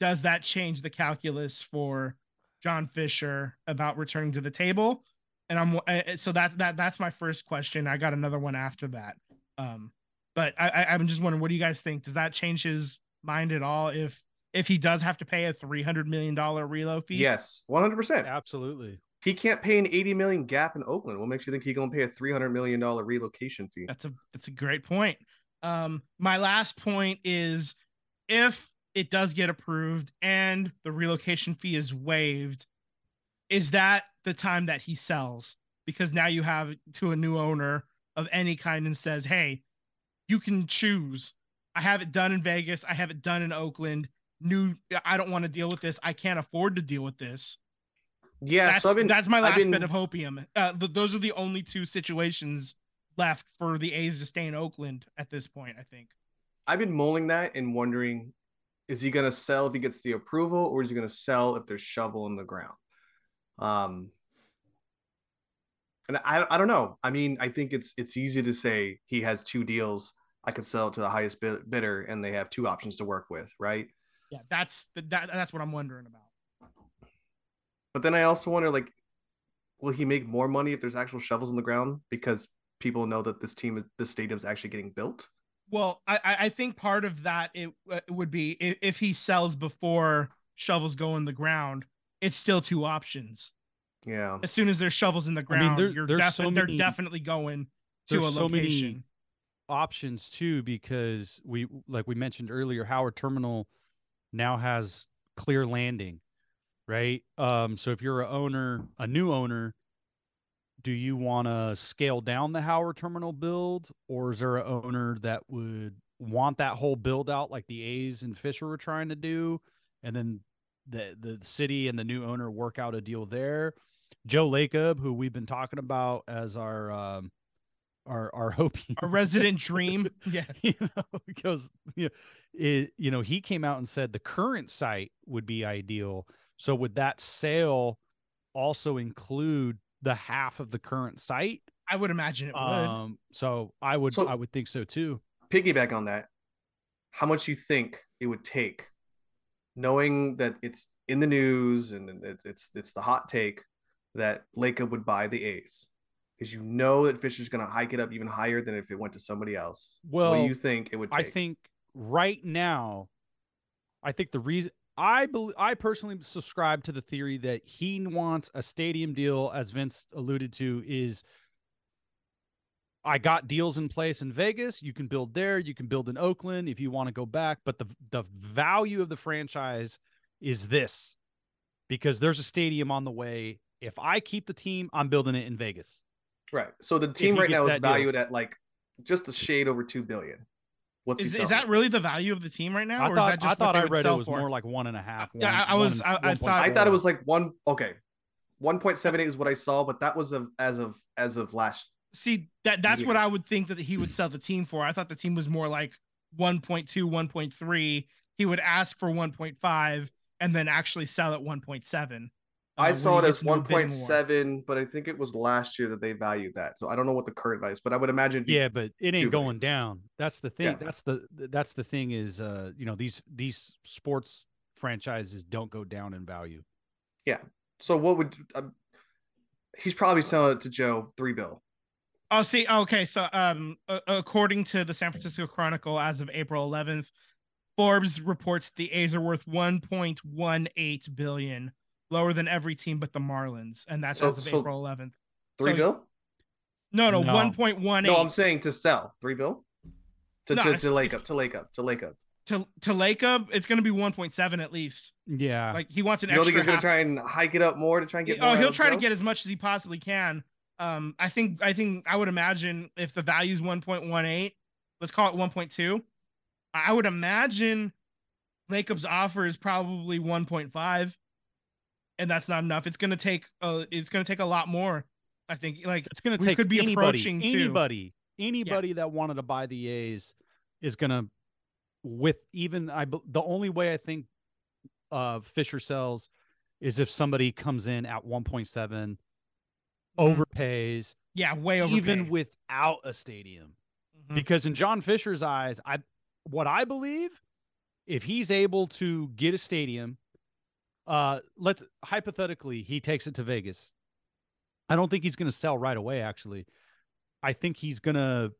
does that change the calculus for John Fisher about returning to the table? And I'm uh, so that that that's my first question. I got another one after that. Um, but I, I I'm just wondering, what do you guys think? Does that change his mind at all if if he does have to pay a three hundred million dollar reload fee? Yes, one hundred percent. Absolutely. He can't pay an eighty million gap in Oakland. What makes you think he's gonna pay a three hundred million dollar relocation fee? That's a that's a great point. Um, my last point is if it does get approved and the relocation fee is waived, is that the time that he sells? Because now you have to a new owner of any kind and says, Hey, you can choose. I have it done in Vegas, I have it done in Oakland. New I don't want to deal with this. I can't afford to deal with this. Yeah, that's so been that's my last been- bit of hopium. Uh, th- those are the only two situations left for the A's to stay in Oakland at this point. I think. I've been mulling that and wondering is he going to sell if he gets the approval or is he going to sell if there's shovel in the ground? Um and I I don't know. I mean, I think it's it's easy to say he has two deals. I could sell it to the highest bidder and they have two options to work with, right? yeah, that's that that's what I'm wondering about. But then I also wonder, like, will he make more money if there's actual shovels in the ground because people know that this team, this stadium's actually getting built? Well, I I think part of that it, uh, would be if he sells before shovels go in the ground, it's still two options. Yeah. As soon as there's shovels in the ground, I mean, there- you're there's defi- so they're definitely going to a there's so many location. options too because we like we mentioned earlier howard terminal now has clear landing right um so if you're a owner a new owner do you want to scale down the howard terminal build or is there an owner that would want that whole build out like the a's and fisher were trying to do and then the the city and the new owner work out a deal there joe lacob who we've been talking about as our um our our hope A resident dream. Yeah. you know, because you know, it, you know, he came out and said the current site would be ideal. So would that sale also include the half of the current site? I would imagine it would. Um, so I would So- I would think so too. Piggyback on that. How much you think it would take, knowing that it's in the news and it's it's the hot take that Lacob would buy the A's because you know that Fisher's going to hike it up even higher than if it went to somebody else. what Well, do you think it would I think right now, I think the reason I believe I personally subscribe to the theory that he wants a stadium deal, as Vince alluded to, is I got deals in place in Vegas. You can build there. You can build in Oakland if you want to go back. But the the value of the franchise is this, because there's a stadium on the way. If I keep the team, I'm building it in Vegas. right. So the team right now is that deal. valued at like just a shade over two billion. What's he Is, is that really the value of the team right now? I or is that just I thought I would read it sell was for? more like one and a half. Yeah, I- I was- one- I- I 1.4. thought- I thought it was like one. Okay, one point seven eight is what I saw, but that was of as of as of last. See, that that's what I would think that he would sell the team for. I thought the team was more like 1.2, 1.3. He would ask for 1.5 and then actually sell at 1.7. uh, I when saw it as into a one bidding point war. seven, but I think it was last year that they valued that. So I don't know what the current value is, but I would imagine. Yeah, but it ain't big. going down. That's the thing. Yeah. That's the that's the thing is uh you know these these sports franchises don't go down in value. Yeah. So what would? Uh, he's probably selling it to Joe three bill. Oh, see, okay. So, um, according to the San Francisco Chronicle, as of April 11th, Forbes reports the A's are worth 1.18 billion, lower than every team but the Marlins, and that's So- as of so- April 11th. Three So- bill? No, no, No. 1.18 No, I'm saying to sell three bill. To No, to, to Lake it's- up to Lake up to Lake up. to to Lacob. It's going to be 1.7 at least. Yeah. Like he wants an You don't think he's gonna try and hike it up more to try and get? oh, out he'll try to get as much as he possibly can. Um, I think I think I would imagine if the value is 1.18, let's call it 1.2. I would imagine Lacob's offer is probably 1.5, and that's not enough. It's gonna take uh it's gonna take a lot more. I think like it's going to we take could be anybody, approaching anybody, anybody that wanted to buy the A's is going to with even I the only way I think uh Fisher sells is if somebody comes in at 1.7 Mhm. overpays yeah, way over even without a stadium. Mhm. because in John Fisher's eyes, I what I believe, if he's able to get a stadium, uh, let's hypothetically he takes it to Vegas. I don't think he's going to sell right away. Actually, I think he's going to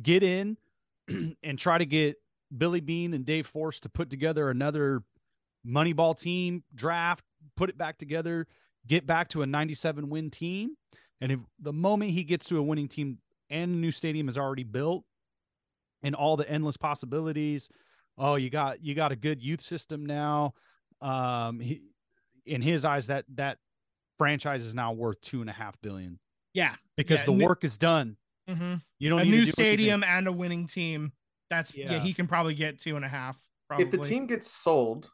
get in and try to get Billy Beane and Dave Forst to put together another Moneyball team draft, put it back together, get back to a 97 win team. And if the moment he gets to a winning team and a new stadium is already built and all the endless possibilities, oh, you got you got a good youth system now. Um, he, in his eyes, that that franchise is now worth two and a half billion yeah, because Yeah, the new- work is done. mhm. You don't a need new do stadium and a winning team. That's yeah. Yeah. he can probably get two and a half. Probably. If the team gets sold,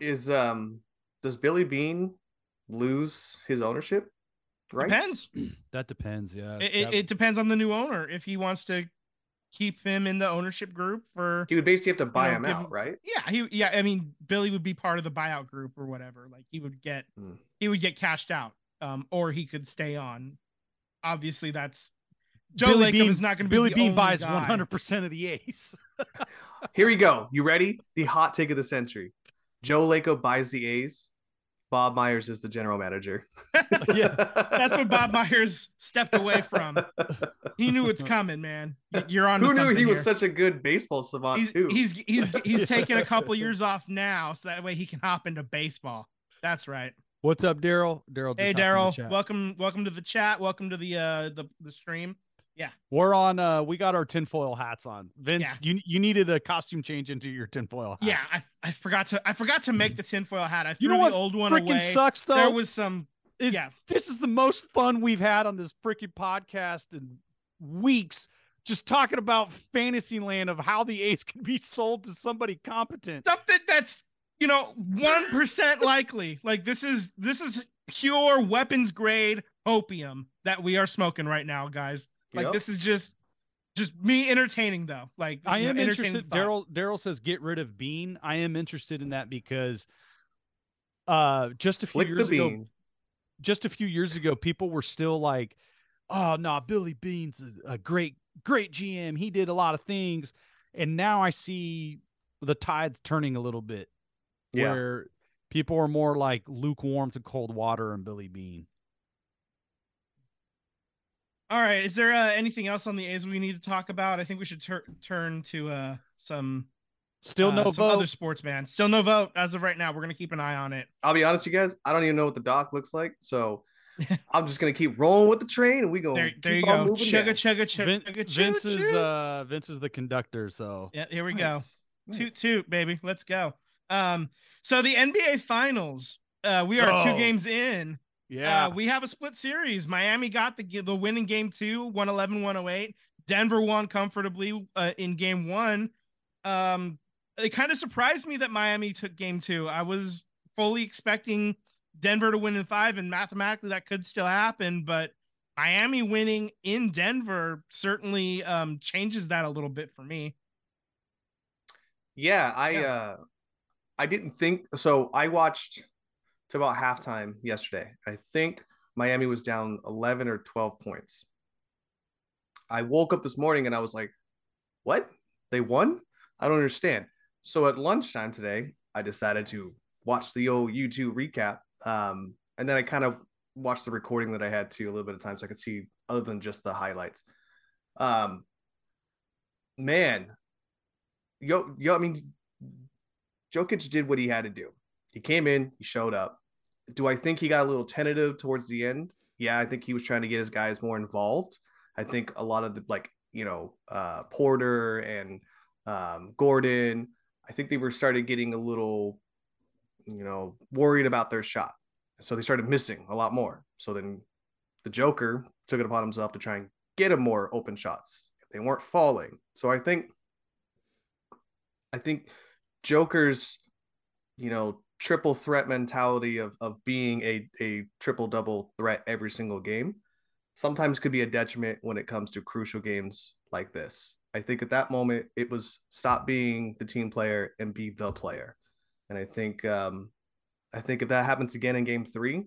is um does Billy Beane lose his ownership? Right. depends. That depends. Yeah, It, it, That- it depends on the new owner if he wants to keep him in the ownership group for He would basically have to buy know, him give out, him- right? yeah he yeah I mean Billy would be part of the buyout group or whatever like he would get Hmm. he would get cashed out um or he could stay on obviously that's Joe Billy Lacob Beane, is not going to be Billy the Beane only buys guy. 100 percent of the A's. Here we go. You ready? The hot take of the century. Joe Lacob buys the A's. Bob Myers is the general manager. Yeah, That's what Bob Myers stepped away from. He knew it's coming, man. You're on. Who knew he was such a good baseball savant He's too? he's he's he's taking a couple years off now, so that way he can hop into baseball. That's right. What's up, Daryl? Daryl. Hey hopped in the Daryl, welcome welcome to the chat. Welcome to the uh the the stream. We're on. Uh, we got our tinfoil hats on. Vince, Yeah. you you needed a costume change into your tinfoil hat. Yeah, I, I forgot to I forgot to make the tinfoil hat. I threw You know the what old one freaking away. sucks though. There was some is yeah. this is the most fun we've had on this freaking podcast in weeks. Just talking about fantasy land of how the A's can be sold to somebody competent. something that's you know one percent likely. Like this is this is pure weapons grade opium that we are smoking right now, guys. Like Yep. this is just just me entertaining though. Like I you know, am interested. Daryl Daryl says get rid of Beane. I am interested in that because uh just a few Flick years ago, just a few years ago, people were still like, "Oh no, Billy Beane's a, a great, great GM. He did a lot of things." And now I see the tides turning a little bit, Yeah. where people are more like lukewarm to cold water and Billy Beane. All right. Is there uh, anything else on the A's we need to talk about? I think we should tur- turn to uh some Still uh, no some vote. other sports, man. Still no vote as of right now. We're gonna keep an eye on it. I'll be honest, you guys. I don't even know what the doc looks like, so I'm just gonna keep rolling with the train, and we go. There, there you go. moving Chugga down. chugga chugga Vin- chugga. Vince choo, is uh Vince is the conductor, so Yeah, here we go. Nice. Toot toot, baby. Let's go. Um, so the NBA finals. Uh, we are two Oh. games in. Yeah. Uh, we have a split series. Miami got the the win in game two, 111 108. Denver won comfortably uh, in game one. Um, it kind of surprised me that Miami took game two. I was fully expecting Denver to win in five, and mathematically that could still happen. But Miami winning in Denver certainly um, changes that a little bit for me. Yeah, I Yeah. uh I didn't think so I watched to about halftime yesterday. I think Miami was down 11 or 12 points. I woke up this morning and I was like, "What? They won? I don't understand." So at lunchtime today, I decided to watch the old YouTube recap. Um and then I kind of watched the recording that I had to a little bit of time so I could see other than just the highlights. Um man, yo, yo, I mean, Jokic did what he had to do. He came in, he showed up. Do I think he got a little tentative towards the end? Yeah, I think he was trying to get his guys more involved. I think a lot of the like, you know, uh, Porter and um, Gordon, I think they were started getting a little, you know, worried about their shot. So they started missing a lot more. So then the Joker took it upon himself to try and get him more open shots. They weren't falling. So I think I think Joker's, you know, triple threat mentality of of being a a triple double threat every single game sometimes could be a detriment when it comes to crucial games like this. I think at that moment it was stop being the team player and be the player. And I think um I think if that happens again in game 3,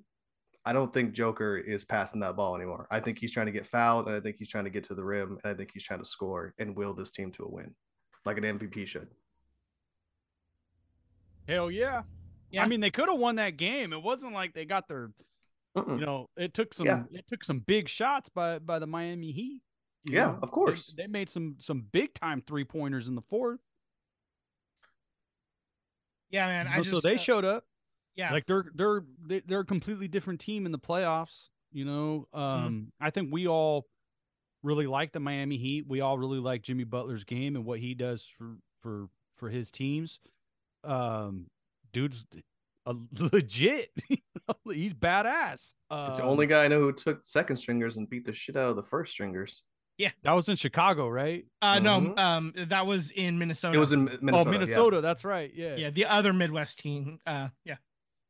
I don't think Joker is passing that ball anymore. I think he's trying to get fouled and I think he's trying to get to the rim and I think he's trying to score and will this team to a win like an MVP should. Hell yeah. Yeah. I mean, they could have won that game. It wasn't like they got their, Mm-mm. you know, it took some Yeah. it took some big shots by by the Miami Heat. Yeah, know? of course. They, made some some big time three pointers in the fourth. Yeah, man. I You know, just so they uh, showed up. yeah. Like they're they're they- they're a completely different team in the playoffs. You know, Mm-hmm. um, I think we all really like the Miami Heat. We all really like Jimmy Butler's game and what he does for for for his teams. Um, dude's a legit. He's badass. It's the Um, only guy I know who took second stringers and beat the shit out of the first stringers. Yeah, that was in Chicago, right? uh no, Mhm. um that was in Minnesota. It was in Minnesota. oh, yeah. Minnesota. That's right. Yeah. yeah, the other Midwest team. Uh yeah.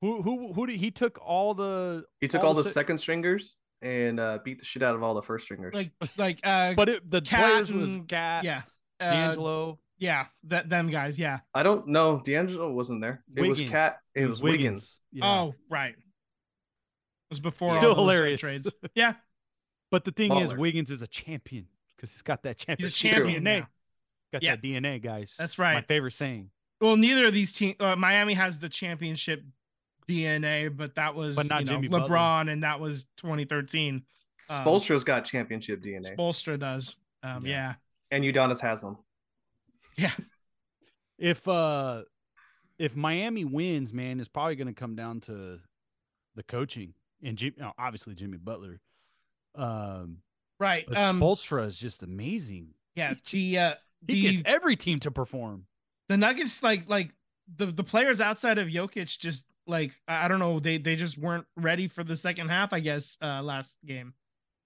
Who who who did he took all the He took all all the the se- second stringers and uh, beat the shit out of all the first stringers. Like like uh but it, the Cat players was and- Cat, yeah. Uh, D'Angelo. Yeah, that them guys, yeah. I don't know. D'Angelo wasn't there. It was Cat. It, was Wiggins. Yeah. Oh, right. It was before Still all hilarious. trades. Yeah. But the thing is, Wiggins is a champion because he's got that champion. He's a champion DNA. Got Yeah. that DNA, guys. That's right. My favorite saying. Well, neither of these teams. Uh, Miami has the championship DNA, but that was But not you know, Jimmy Butler. LeBron, and that was 2013. Um, Spoelstra's got championship DNA, Spoelstra does. Um, Yeah. yeah. and Udonis has them. Yeah, If uh if Miami wins, man, it's probably going to come down to the coaching and Jim, you know, obviously Jimmy Butler. Um, right. but Um, Spoelstra is just amazing. yeah, the uh, He the gets every team to perform. the Nuggets like like the the players outside of Jokic just like I don't know they they just weren't ready for the second half I guess uh last game.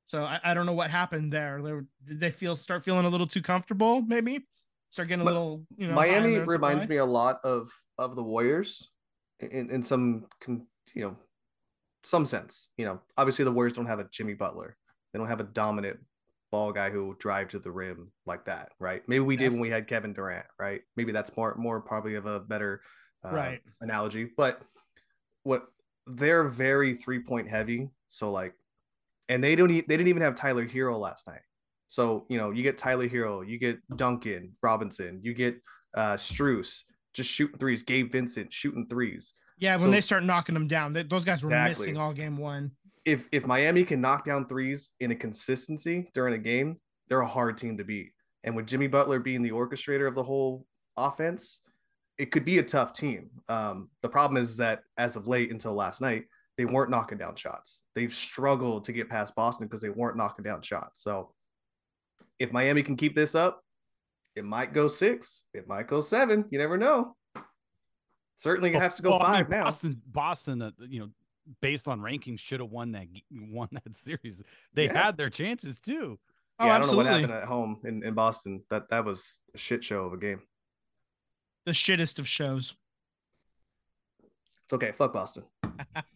So I, I don't know what happened there. They were, did they feel start feeling a little too comfortable maybe? Start getting a little you know Miami reminds supply? me a lot of of the Warriors in in some you know some sense. You know, obviously the Warriors don't have a Jimmy Butler. They don't have a dominant ball guy who will drive to the rim like that, right? Maybe we did when we had Kevin Durant, right? Maybe that's more more probably of a better uh, Right. analogy. But what they're very three point heavy, so like, and they don't e- they didn't even have Tyler Herro last night. So you know, you get Tyler Herro, you get Duncan Robinson, you get uh Strus just shooting threes, Gabe Vincent shooting threes. Yeah, when So- they start knocking them down, they, those guys were Exactly. missing all game one. If if Miami can knock down threes in a consistency during a game, they're a hard team to beat. And with Jimmy Butler being the orchestrator of the whole offense, it could be a tough team. Um, the problem is that as of late until last night, they weren't knocking down shots. They've struggled to get past Boston because they weren't knocking down shots. So if Miami can keep this up, it might go six, it might go seven. You never know. Certainly, it has to go Well, I mean, five now. Boston, Boston, uh, you know, based on rankings, should have won that won that series. They Yeah. had their chances too. Oh, yeah, I don't know what happened at home in, in Boston. That that was a shit show of a game. The shittest of shows. It's okay. Fuck Boston.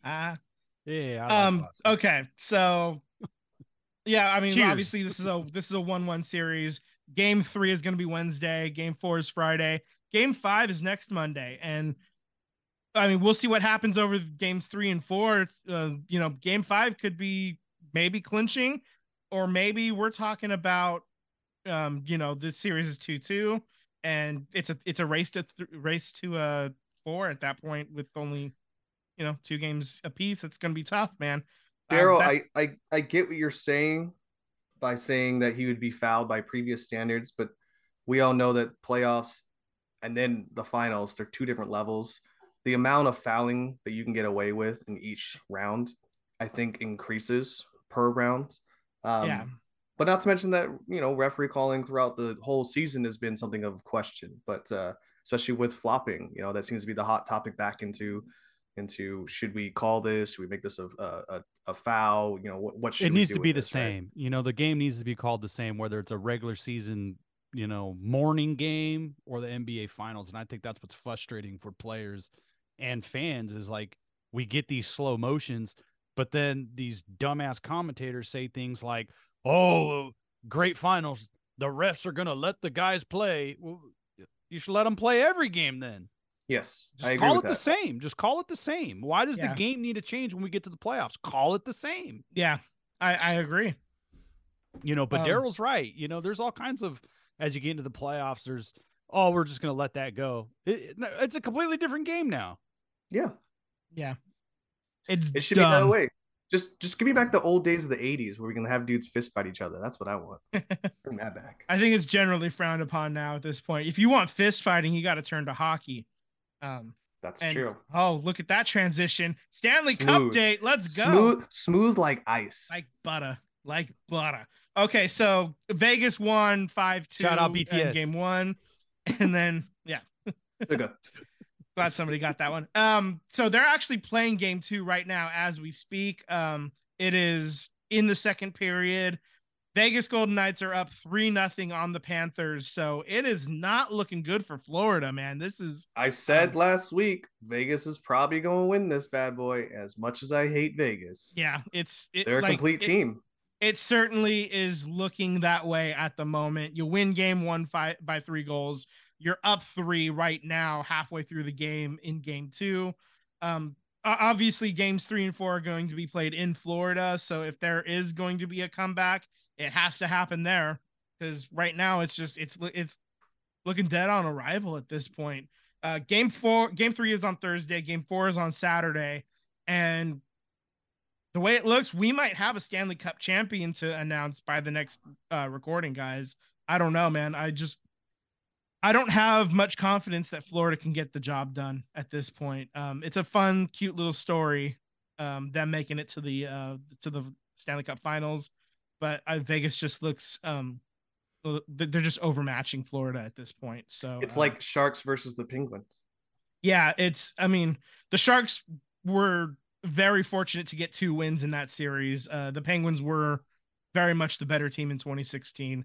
Ah. Yeah. I like um Boston. okay so yeah i mean Cheers. obviously this is a this is a one-one series. Game three is going to be wednesday. Game four is friday. Game five is next monday. And i mean we'll see what happens over games three and four. Uh, you know game five could be maybe clinching or maybe we're talking about um you know this series is 2-2 and it's a it's a race to th- race to uh four at that point with only you know two games apiece. It's gonna be tough man Daryl, that's- I, I I get what you're saying by saying that he would be fouled by previous standards, but we all know that playoffs and then the finals, they're two different levels. The amount of fouling that you can get away with in each round, I think, increases per round. Um, Yeah. But not to mention that you know referee calling throughout the whole season has been something of question, but uh, especially with flopping, you know that seems to be the hot topic back into into should we call this? Should we make this a a, a- foul? You know what? What should it needs to be the this, right? same. You know, the game needs to be called the same, whether it's a regular season, you know, morning game or the NBA finals. And I think that's what's frustrating for players and fans is like we get these slow motions, but then these dumbass commentators say things like, Oh, great finals. The refs are gonna let the guys play. Well, you should let them play every game then. Yes, Just I agree call with it that. the same. Just call it the same. Why does Yeah. the game need to change when we get to the playoffs? Call it the same. yeah i i agree You know, but Um, Daryl's right. You know, there's all kinds of as you get into the playoffs. There's oh, we're just gonna let that go. It, it- it's a completely different game now. Yeah, yeah it's it should be that way. Just just give me back the old days of the '80s where we can have dudes fist fight each other. That's what I want. Bring that back. i think it's generally frowned upon now at this point if you want fist fighting you got to turn to hockey um That's and true. oh look at that transition stanley cup date let's go Smooth, smooth like ice. like butter like butter okay so vegas won 5-2 Shout out in BTS. game one and then yeah Okay. glad somebody got that one. Um, so they're actually playing game two right now as we speak. Um, it is in the second period. Vegas Golden Knights are up three nothing on the Panthers, so it is not looking good for Florida, man. This is I said last week Vegas is probably going to win this bad boy. As much as I hate Vegas, yeah, it's it, they're a like, complete it- team. It certainly is looking that way at the moment. You win game one five by three goals. You're up three right now, halfway through the game in game two. Um, obviously games three and four are going to be played in Florida. So if there is going to be a comeback, it has to happen there because right now it's just it's it's looking dead on arrival at this point. Uh, game four, game three is on Thursday. Game four is on Saturday, and the way it looks, we might have a Stanley Cup champion to announce by the next uh, recording, guys. I don't know, man. I just I don't have much confidence that Florida can get the job done at this point. Um, it's a fun, cute little story, um, them making it to the uh, to the Stanley Cup Finals, but uh, Vegas just looks um, they're just overmatching Florida at this point. So it's uh, like Sharks versus the Penguins. Yeah, it's. I mean, the Sharks were very fortunate to get two wins in that series. Uh, the Penguins were very much the better team in 2016.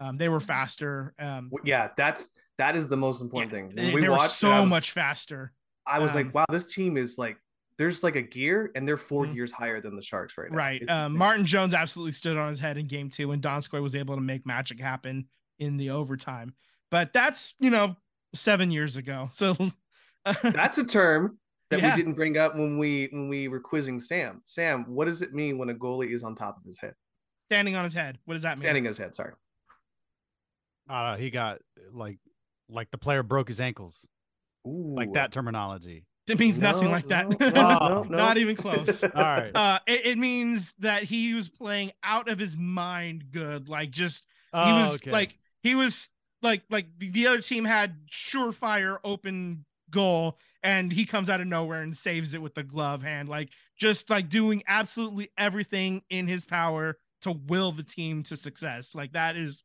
Um, they were faster. Um, yeah, that's that is the most important yeah, thing. When we they watched, were so was, much faster. I was um, like, wow, this team is like there's like a gear, and they're 4 mm-hmm. gears higher than the Sharks right now. Right. Uh, Martin Jones absolutely stood on his head in game two, and Donskoi was able to make magic happen in the overtime. But that's you know seven years ago, so that's a term that yeah. we didn't bring up when we when we were quizzing Sam. Sam, what does it mean when a goalie is on top of his head? Standing on his head. What does that mean? Standing on his head. Sorry. Uh, he got like like the player broke his ankles. Ooh. Like that terminology. It means no, nothing like no, that. No, Not even close. All right. Uh, it, it, means that he was playing out of his mind good. Like just oh, he was okay. like he was like like the other team had surefire open goal and he comes out of nowhere and saves it with the glove hand. Like just like doing absolutely everything in his power to will the team to success. Like that is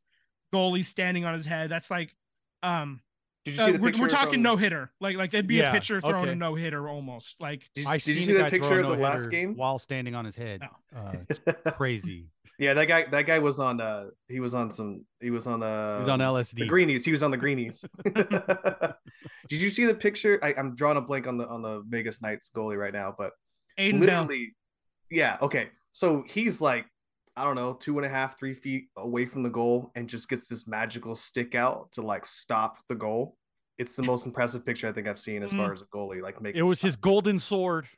goalie standing on his head. That's like, um, did you see uh, the we're, we're, talking from... no hitter. Like like it'd be yeah, a pitcher throwing okay. a no hitter almost. Like did, did you see the picture of the last game while standing on his head? No. Uh, it's crazy. Yeah, that guy that guy was on uh he was on some he was on uh he was on LSD. The greenies. He was on the greenies. did you see the picture? I, am drawing a blank on the on the Vegas Knights goalie right now, but Adin literally, yeah, okay. So he's like I don't know, two and a half, three feet away from the goal and just gets this magical stick out to like stop the goal. It's the most impressive picture I think I've seen as mm. far as a goalie. Like make it was his golden sword.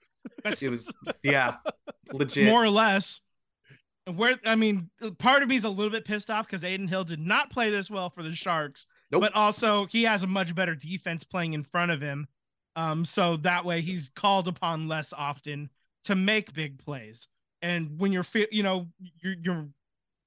it was yeah, legit. More or less. Where I mean, part of me is a little bit pissed off because Adin Hill did not play this well for the Sharks. Nope. But also he has a much better defense playing in front of him. Um, so that way he's called upon less often to make big plays. And when you're, you know, you're, you're,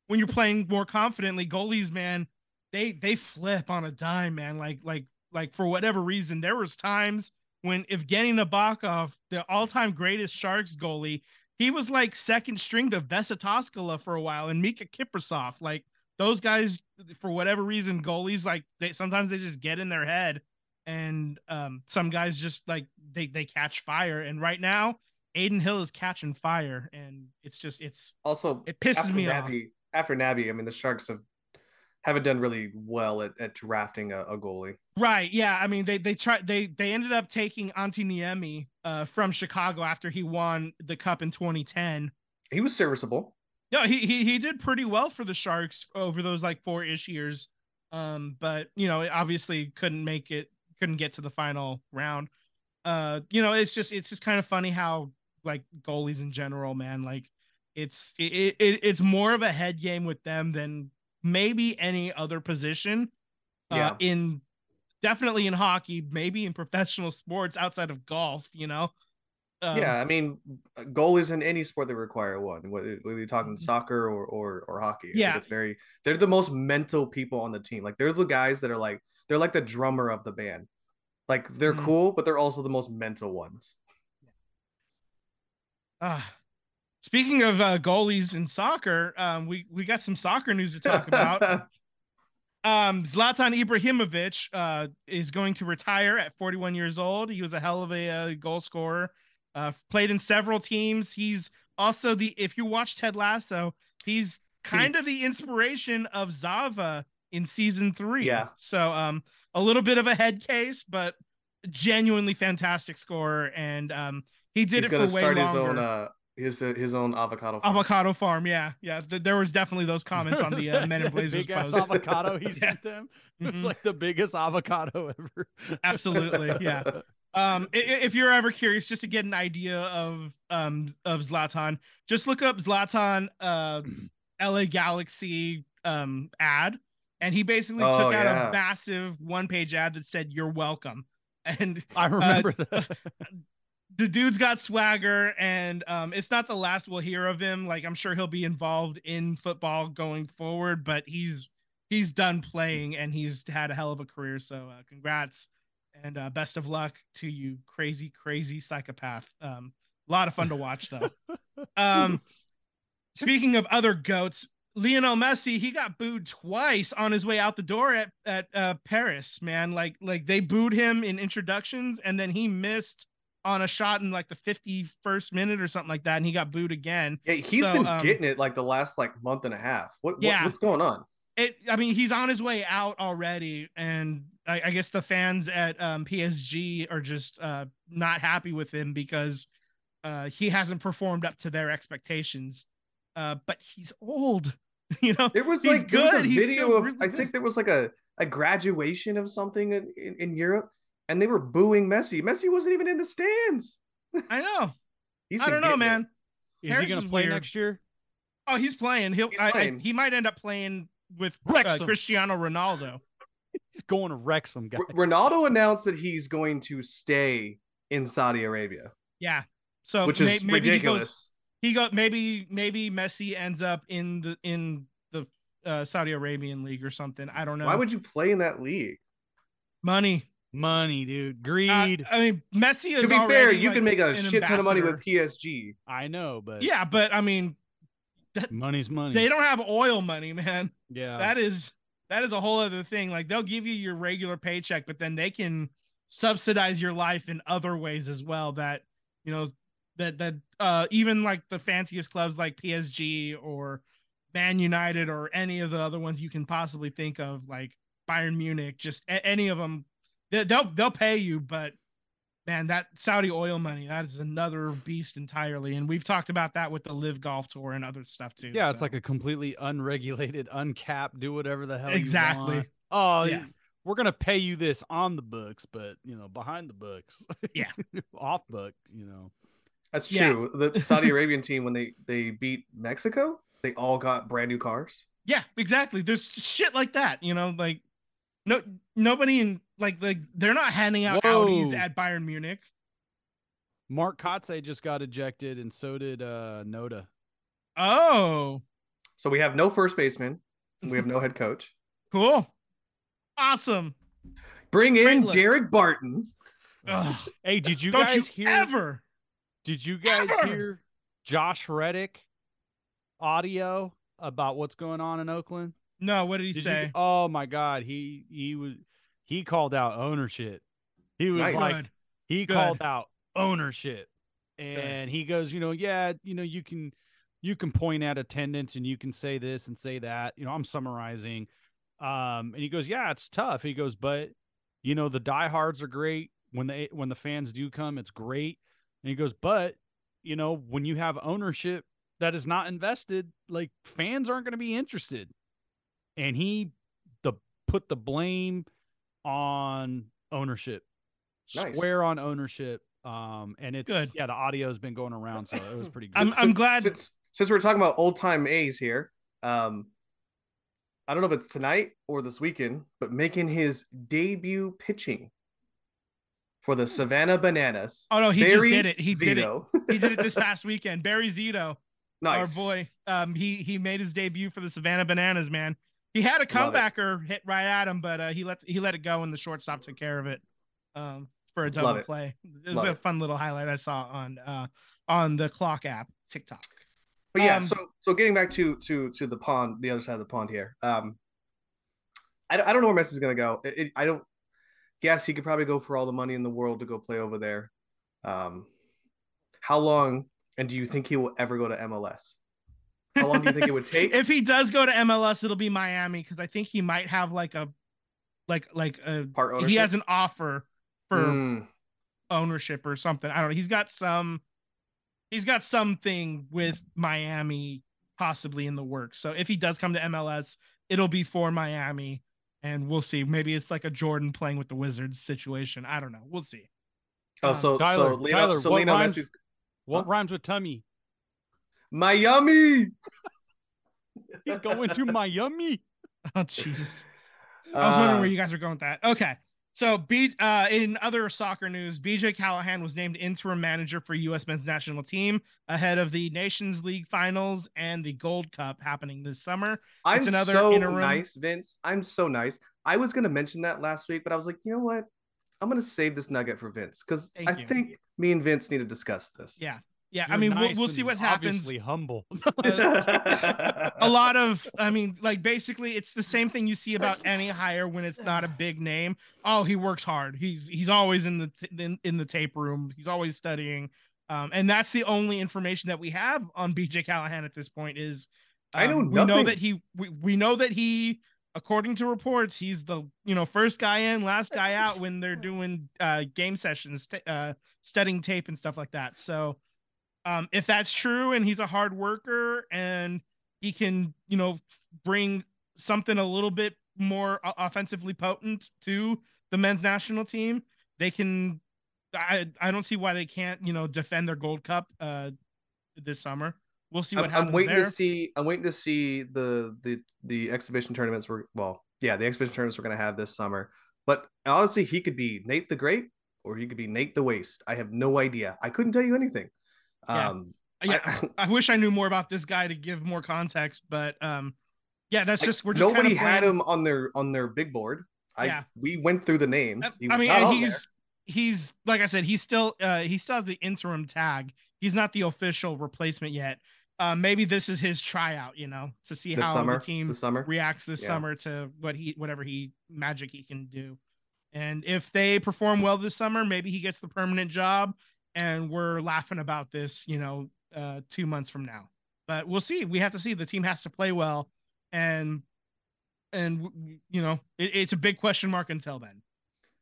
when you're playing more confidently, goalies, man, they they flip on a dime, man. Like like like for whatever reason, there was times when Evgeny Nabokov, the all-time greatest Sharks goalie, he was like second string to Vesa Toskala for a while, and Mika Kiprusoff, like those guys, for whatever reason, goalies like they sometimes they just get in their head, and um, some guys just like they they catch fire. And right now, Adin Hill is catching fire, and it's just it's also it pisses me off. After Naby, I mean, the Sharks have haven't done really well at, at drafting a, a, goalie. Right. Yeah. I mean, they they tried they they ended up taking Antti Niemi uh, from Chicago after he won the cup in 2010. He was serviceable. Yeah, he he he did pretty well for the Sharks over those like four ish years. Um, but you know, obviously couldn't make it, couldn't get to the final round. Uh, you know, it's just it's just kind of funny how like goalies in general, man. Like it's it, it it's more of a head game with them than maybe any other position. Uh, yeah. in definitely in hockey, maybe in professional sports outside of golf, you know. Um, yeah, I mean, goalies in any sport that require one, whether, you're talking mm-hmm. soccer or or, or hockey. Yeah, it's very. They're the most mental people on the team. Like they're the guys that are like they're like the drummer of the band. Like they're mm-hmm. cool, but they're also the most mental ones. Uh, speaking of uh, goalies in soccer, um, we we got some soccer news to talk about. um, Zlatan Ibrahimovic uh, is going to retire at 41 years old. He was a hell of a uh, goal scorer. Uh, played in several teams. He's also the if you watch Ted Lasso, he's kind he's... of the inspiration of Zava in season three. Yeah. So um, a little bit of a head case, but genuinely fantastic scorer and um he did He's it for way start longer. his own uh his uh, his own avocado farm. avocado farm. Yeah, yeah. Th- there was definitely those comments on the uh, Men in Blazers Big post. avocado he yeah. sent them. Mm-hmm. It's like the biggest avocado ever. Absolutely, yeah. Um, i- i- if you're ever curious, just to get an idea of um of Zlatan, just look up Zlatan uh LA Galaxy um ad, and he basically Oh, took out yeah. a massive one page ad that said "You're welcome," and I remember that. The dude's got swagger, and um, it's not the last we'll hear of him. Like I'm sure he'll be involved in football going forward, but he's he's done playing and he's had a hell of a career. So uh, congrats and uh, best of luck to you, crazy, crazy psychopath. Um, a lot of fun to watch though. um, speaking of other goats, Lionel Messi, he got booed twice on his way out the door at at uh, Paris. Man, like like they booed him in introductions, and then he missed on a shot in like the 51st minute or something like that, and he got booed again. Yeah, he's So, been um, getting it like the last like month and a half. What, what Yeah. what's going on? It, I mean, he's on his way out already, and I, I guess the fans at um, PSG are just uh, not happy with him because uh, he hasn't performed up to their expectations. Uh, but he's old, you know. It was He's like there was a good. He's video of really I think there was like a a graduation of something in, in, in Europe, and they were booing Messi. Messi wasn't even in the stands. I know. He's I don't know, man. Is Paris he going to play weird. next year? Oh, he's playing. He'll. He's I, I, he might end up playing with uh, Cristiano Ronaldo. He's going to Wrexham, guys. R- Ronaldo announced that he's going to stay in Saudi Arabia, Yeah. So which may- is maybe ridiculous. he goes. He go. Maybe maybe Messi ends up in the in the uh, Saudi Arabian league or something. I don't know. Why would you play in that league? money? Money, dude. Uh, Greed. I mean, Messi is. To be fair, you like, can make a shit ton of money with. PSG. I know, but Yeah, but I mean, money's money. they don't have oil money, man. yeah. that is that is a whole other thing. Like they'll give you your regular paycheck, but then they can subsidize your life in other ways as well. That you know that that uh even like the fanciest clubs like PSG or Man United or any of the other ones you can possibly think of, like Bayern Munich, just a- any of them, they, they'll they'll pay you, but. Man, that Saudi oil money, that is another beast entirely. And we've talked about that with the Live Golf Tour and other stuff too. yeah, it's like a completely unregulated, uncapped, do whatever the hell you Exactly. want. Oh, Yeah. yeah. We're gonna pay you this on the books, but you know, behind the books. Yeah. Off book, you know. That's Yeah. true. The Saudi Arabian team when they they beat Mexico, they all got brand new cars. Yeah, exactly. There's shit like that, you know, like no nobody in like like they're not handing out Audis at Bayern Munich. Mark Kotsay just got ejected, and so did uh Noda. Oh, So we have no first baseman. We have no head coach. cool. Awesome. Bring in Franklin. Derek Barton. Ugh, Hey, did you don't guys you hear? ever Did you guys ever- hear Josh Reddick audio about what's going on in Oakland? No, what did he Did you- say? oh my God, he he was he called out ownership. He was Nice. like Good. he Good. called out ownership, and he goes, you know, yeah, you know, you can you can point at attendance and you can say this and say that. You know, I'm summarizing. Um, and he goes, yeah, it's tough. He goes, but you know, the diehards are great when they when the fans do come, it's great. And he goes, but you know, when you have ownership that is not invested, like fans aren't going to be interested. And he the put the blame on ownership, Nice. swear on ownership. Um, and it's Good. yeah, the audio has been going around, so it was pretty good. I'm- I'm glad- since since we're talking about old time A's here. Um, I don't know if it's tonight or this weekend, but making his debut pitching for the Savannah Bananas. Oh no, he just did it. He did it. He did it this past weekend. Barry Zito, nice our boy. Um, he he made his debut for the Savannah Bananas. Man, he had a comebacker hit right at him, but uh, he let he let it go, and the shortstop took care of it. Um, for a double play. It was a fun little highlight I saw on uh on the clock app TikTok. But yeah, Um, so so getting back to to to the pond, the other side of the pond here. Um, I, don't- I don't know where Messi's gonna go. It, it- I don't guess he could probably go for all the money in the world to go play over there. Um, how long? And do you think he will ever go to MLS? How long do you think it would take? if he does go to MLS, it'll be Miami because I think he might have like a like like a Part ownership. he has an offer for Mm, ownership or something. I don't know. He's got some he's got something with Miami possibly in the works. So if he does come to MLS, it'll be for Miami and we'll see. Maybe it's like a Jordan playing with the Wizards situation. I don't know. We'll see. Oh, Um, so Tyler, so Lionel, Tyler, so what Lionel rhymes- Messi's What Huh? rhymes with tummy? Miami. He's going to Miami. Oh jeez. I was wondering Uh, where you guys were going with that. Okay. So B uh in other soccer news, BJ Callahan was named interim manager for US men's national team ahead of the Nations League finals and the Gold Cup happening this summer. I'm It's another so interim- nice, Vince. I'm so nice. I was gonna mention that last week, but I was like, you know what? I'm gonna save this nugget for Vince because I you. think me and Vince need to discuss this. Yeah. Yeah, I You're mean, we'll, we'll see what happens. Obviously humble. a lot of i mean like basically it's the same thing you see about any hire when it's not a big name. Oh he works hard. He's he's always in the t- in, in the tape room. He's always studying. Um and that's the only information that we have on bj callahan at this point is I know um, we know that he we, we know that he according to reports he's the you know first guy in last guy out when they're doing uh game sessions st- uh studying tape and stuff like that. So um if that's true and he's a hard worker and he can you know bring something a little bit more offensively potent to the men's national team they can i i don't see why they can't you know defend their gold cup uh this summer we'll see what I'm, happens I'm waiting there. to see. I'm waiting to see the the the exhibition tournaments. We're well, yeah, the exhibition tournaments we're gonna have this summer. But honestly, he could be Nate the Great, or he could be Nate the Waste. I have no idea. I couldn't tell you anything. Yeah. Um, yeah I- I, wish i knew more about this guy to give more context but um yeah that's like, just we're just nobody kinda had him on their on their big board. I Yeah. we went through the names. Uh, I mean, and on he's he's like I said, he's still uh he still has the interim tag. He's not the official replacement yet. Uh, maybe this is his tryout, you know, to see this how summer. the team summer. reacts this Yeah. summer to what he whatever he magic he can do. And if they perform well this summer, maybe he gets the permanent job and we're laughing about this, you know, uh 2 months from now. But we'll see. We have to see the team has to play well and and you know, it, it's a big question mark until then.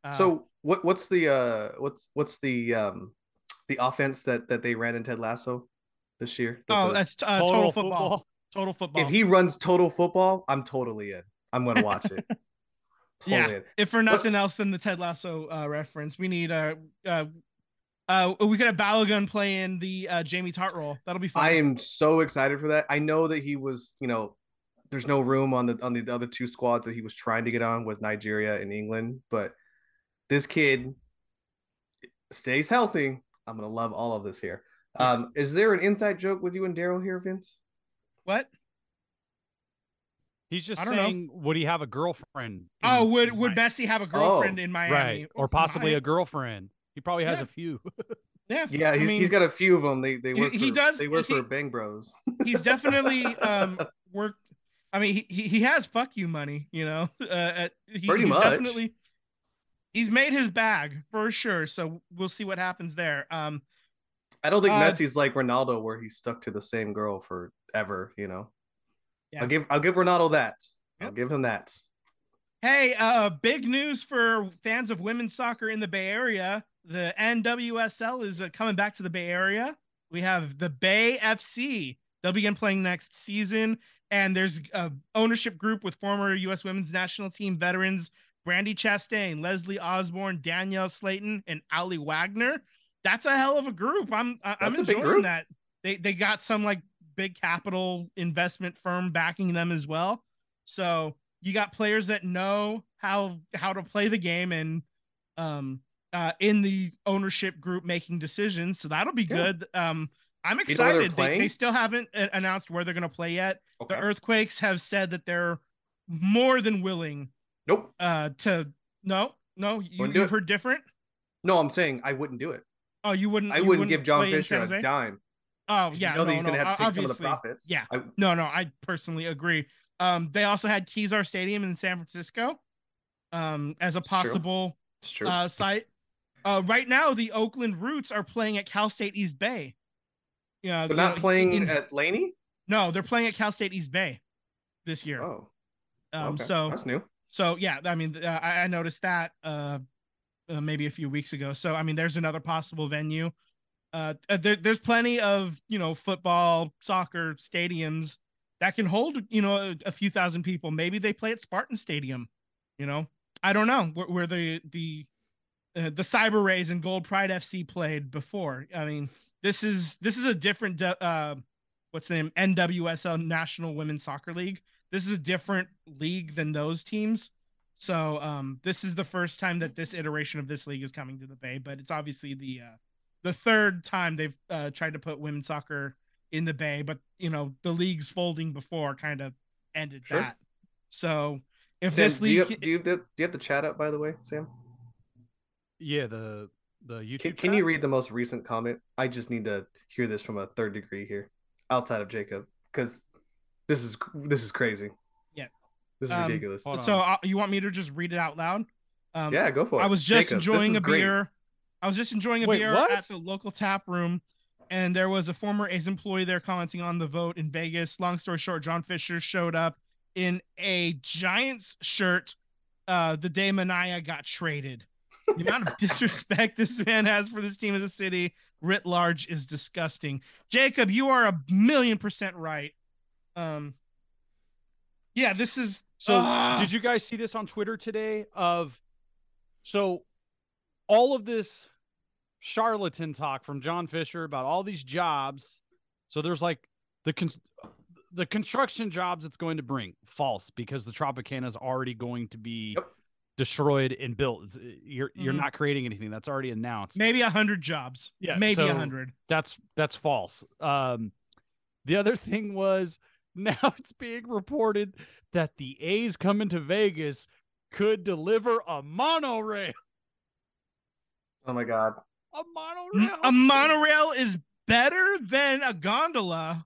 Uh, so what what's the uh what's what's the um the offense that that they ran in Ted Lasso this year? The- Oh, the- that's uh, total, football. Total football. if he runs total football, I'm totally in. I'm gonna watch it. Yeah. In. if for nothing else than the Ted Lasso uh, reference, we need uh, uh, uh, we could have Balogun playing the uh, Jamie Tartt role. That'll be fun. I am so excited for that. I know that he was, you know, there's no room on the on the other two squads that he was trying to get on with Nigeria and England, but this kid stays healthy. I'm gonna love all of this here. Um, is there an inside joke with you and Daryl here, Vince? what? He's just I don't know. saying, would he have a girlfriend? in- Oh, would would Miami? Messi have a girlfriend Oh, in Miami? right, or possibly Might. a girlfriend? He probably has Yeah. a few. Yeah, Yeah, I mean, he's got a few of them. They they work. he for, does- They work he- for Bang Bros. he's definitely um worked. I mean, he he, he has fuck you money, you know. Uh, at, he, Pretty he's much. Definitely, he's made his bag for sure. So we'll see what happens there. Um, I don't think Uh, Messi's like Ronaldo, where he's stuck to the same girl forever. You know. Yeah. I'll give I'll give Ronaldo that. I'll give him that. Hey, uh, big news for fans of women's soccer in the Bay Area. The NWSL is uh, coming back to the Bay Area. We have the Bay FC. They'll begin playing next season, and there's a ownership group with former U.S. Women's National Team veterans Brandi Chastain, Leslie Osborne, Danielle Slaton, and Aly Wagner. That's a hell of a group. I'm I- I'm That's enjoying that. They they got some like big capital investment firm backing them as well. So you got players that know how how to play the game and um uh in the ownership group making decisions so that'll be Yeah. good um i'm You know excited they, they still haven't announced where they're going to play yet Okay. the earthquakes have said that they're more than willing Nope. uh to no no you, you've it. heard different No, I'm saying I wouldn't do it. oh you wouldn't I you wouldn't give John Fisher a dime. Oh yeah you know that no, he's gonna no, have to take some of the obviously. profits. yeah. I, No, no, I personally agree. Um, they also had Kezar Stadium in San Francisco, um, as a possible uh site. Uh, right now the Oakland Roots are playing at Cal State East Bay. Yeah, They're not playing in- at Laney. no, they're playing at Cal State East Bay this year. Oh, um, okay. so that's new. so yeah, I mean, uh, I, I noticed that uh, uh, maybe a few weeks ago. So I mean, there's another possible venue. Uh, uh, there, there's plenty of you know football, soccer stadiums that can hold you know a, a few thousand people. Maybe they play at Spartan Stadium. You know, I don't know where, where the the uh, the CyberRays and Gold Pride FC played before. I mean, this is this is a different uh what's the name NWSL National Women's Soccer League. This is a different league than those teams. So um this is the first time that this iteration of this league is coming to the Bay, but it's obviously the uh the third time they've uh, tried to put women's soccer in the Bay, but you know the leagues folding before kind of ended Sure. that. So if Sam, this do you, league, have, do, you have the, do you have the chat up by the way, Sam? Yeah, the the YouTube. Can, can you read the most recent comment? I just need to hear this from a third degree here, outside of Jacob, because this is this is crazy. Yeah. this is Um, ridiculous. so uh, you want me to just read it out loud? Um, yeah, go for it. I was just Jacob, enjoying is a great. beer. I was just enjoying a Wait, beer what? at the local tap room, and there was a former A's employee there commenting on the vote in Vegas. Long story short, John Fisher showed up in a Giants shirt uh, the day Manaea got traded. The amount of disrespect this man has for this team of the city writ large is disgusting. Jacob, you are a million percent right. Um, yeah, this is So Ah. did you guys see this on Twitter today? Of so all of this charlatan talk from John Fisher about all these jobs. So there's like the con- the construction jobs it's going to bring false because the Tropicana is already going to be Yep. destroyed and built. It's- You're you're Mhm. not creating anything that's already announced. maybe a hundred jobs. Yeah, maybe a so- hundred. That's that's false. Um, the other thing was now it's being reported that the A's coming to Vegas could deliver a monorail. Oh my god. A M- monorail. A monorail is better than a gondola,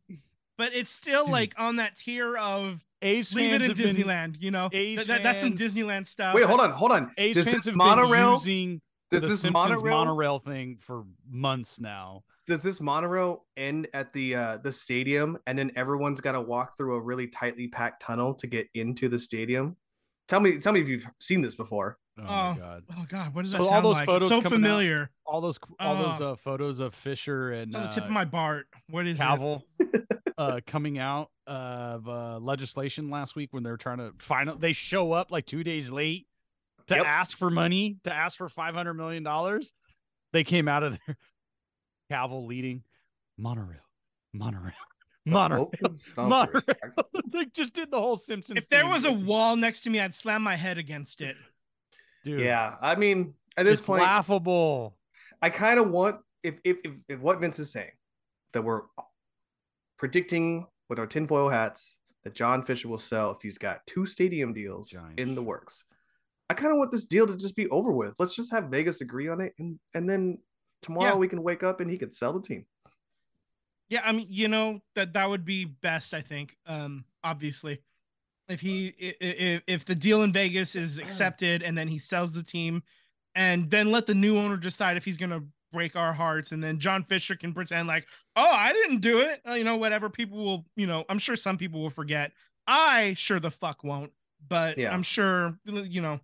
but it's still Dude. like on that tier of A's leave it fans in have been- Disneyland. You know, A's Th- that- that's some Disneyland stuff. Wait, hold on, hold on. A's Does fans this have monorail? been using Does the this Simpsons monorail? monorail thing for months now. Does this monorail end at the uh, the stadium, and then everyone's got to walk through a really tightly packed tunnel to get into the stadium? Tell me, tell me if you've seen this before. Oh, Oh, my god! Oh God, what does So that all those like? photos it's so coming out- familiar. All those all those Oh. uh, photos of Fisher and It's on the tip uh, of my Bart. What is it? Kaval uh, coming out of uh, legislation last week when they're trying to final. They show up like two days late to Yep. ask for money to ask for five hundred million dollars. They came out of there. Kaval leading monorail, monorail, monorail. Monorail. they just did the whole Simpsons. If there theme. was a wall next to me, I'd slam my head against it. Dude, yeah, I mean, at this it's point, laughable. I kind of want if, if if if what Vince is saying that we're predicting with our tinfoil hats that John Fisher will sell if he's got two stadium deals Giants. in the works. I kind of want this deal to just be over with. Let's just have Vegas agree on it, and and then tomorrow Yeah. we can wake up and he could sell the team. Yeah, I mean, you know that that would be best. I think, um, obviously, if he if if the deal in Vegas is accepted and then he sells the team, and then let the new owner decide if he's gonna break our hearts, and then John Fisher can pretend like, oh, I didn't do it. Uh, you know, whatever. People will, you know, I'm sure some people will forget. I sure the fuck won't. But Yeah. I'm sure, you know,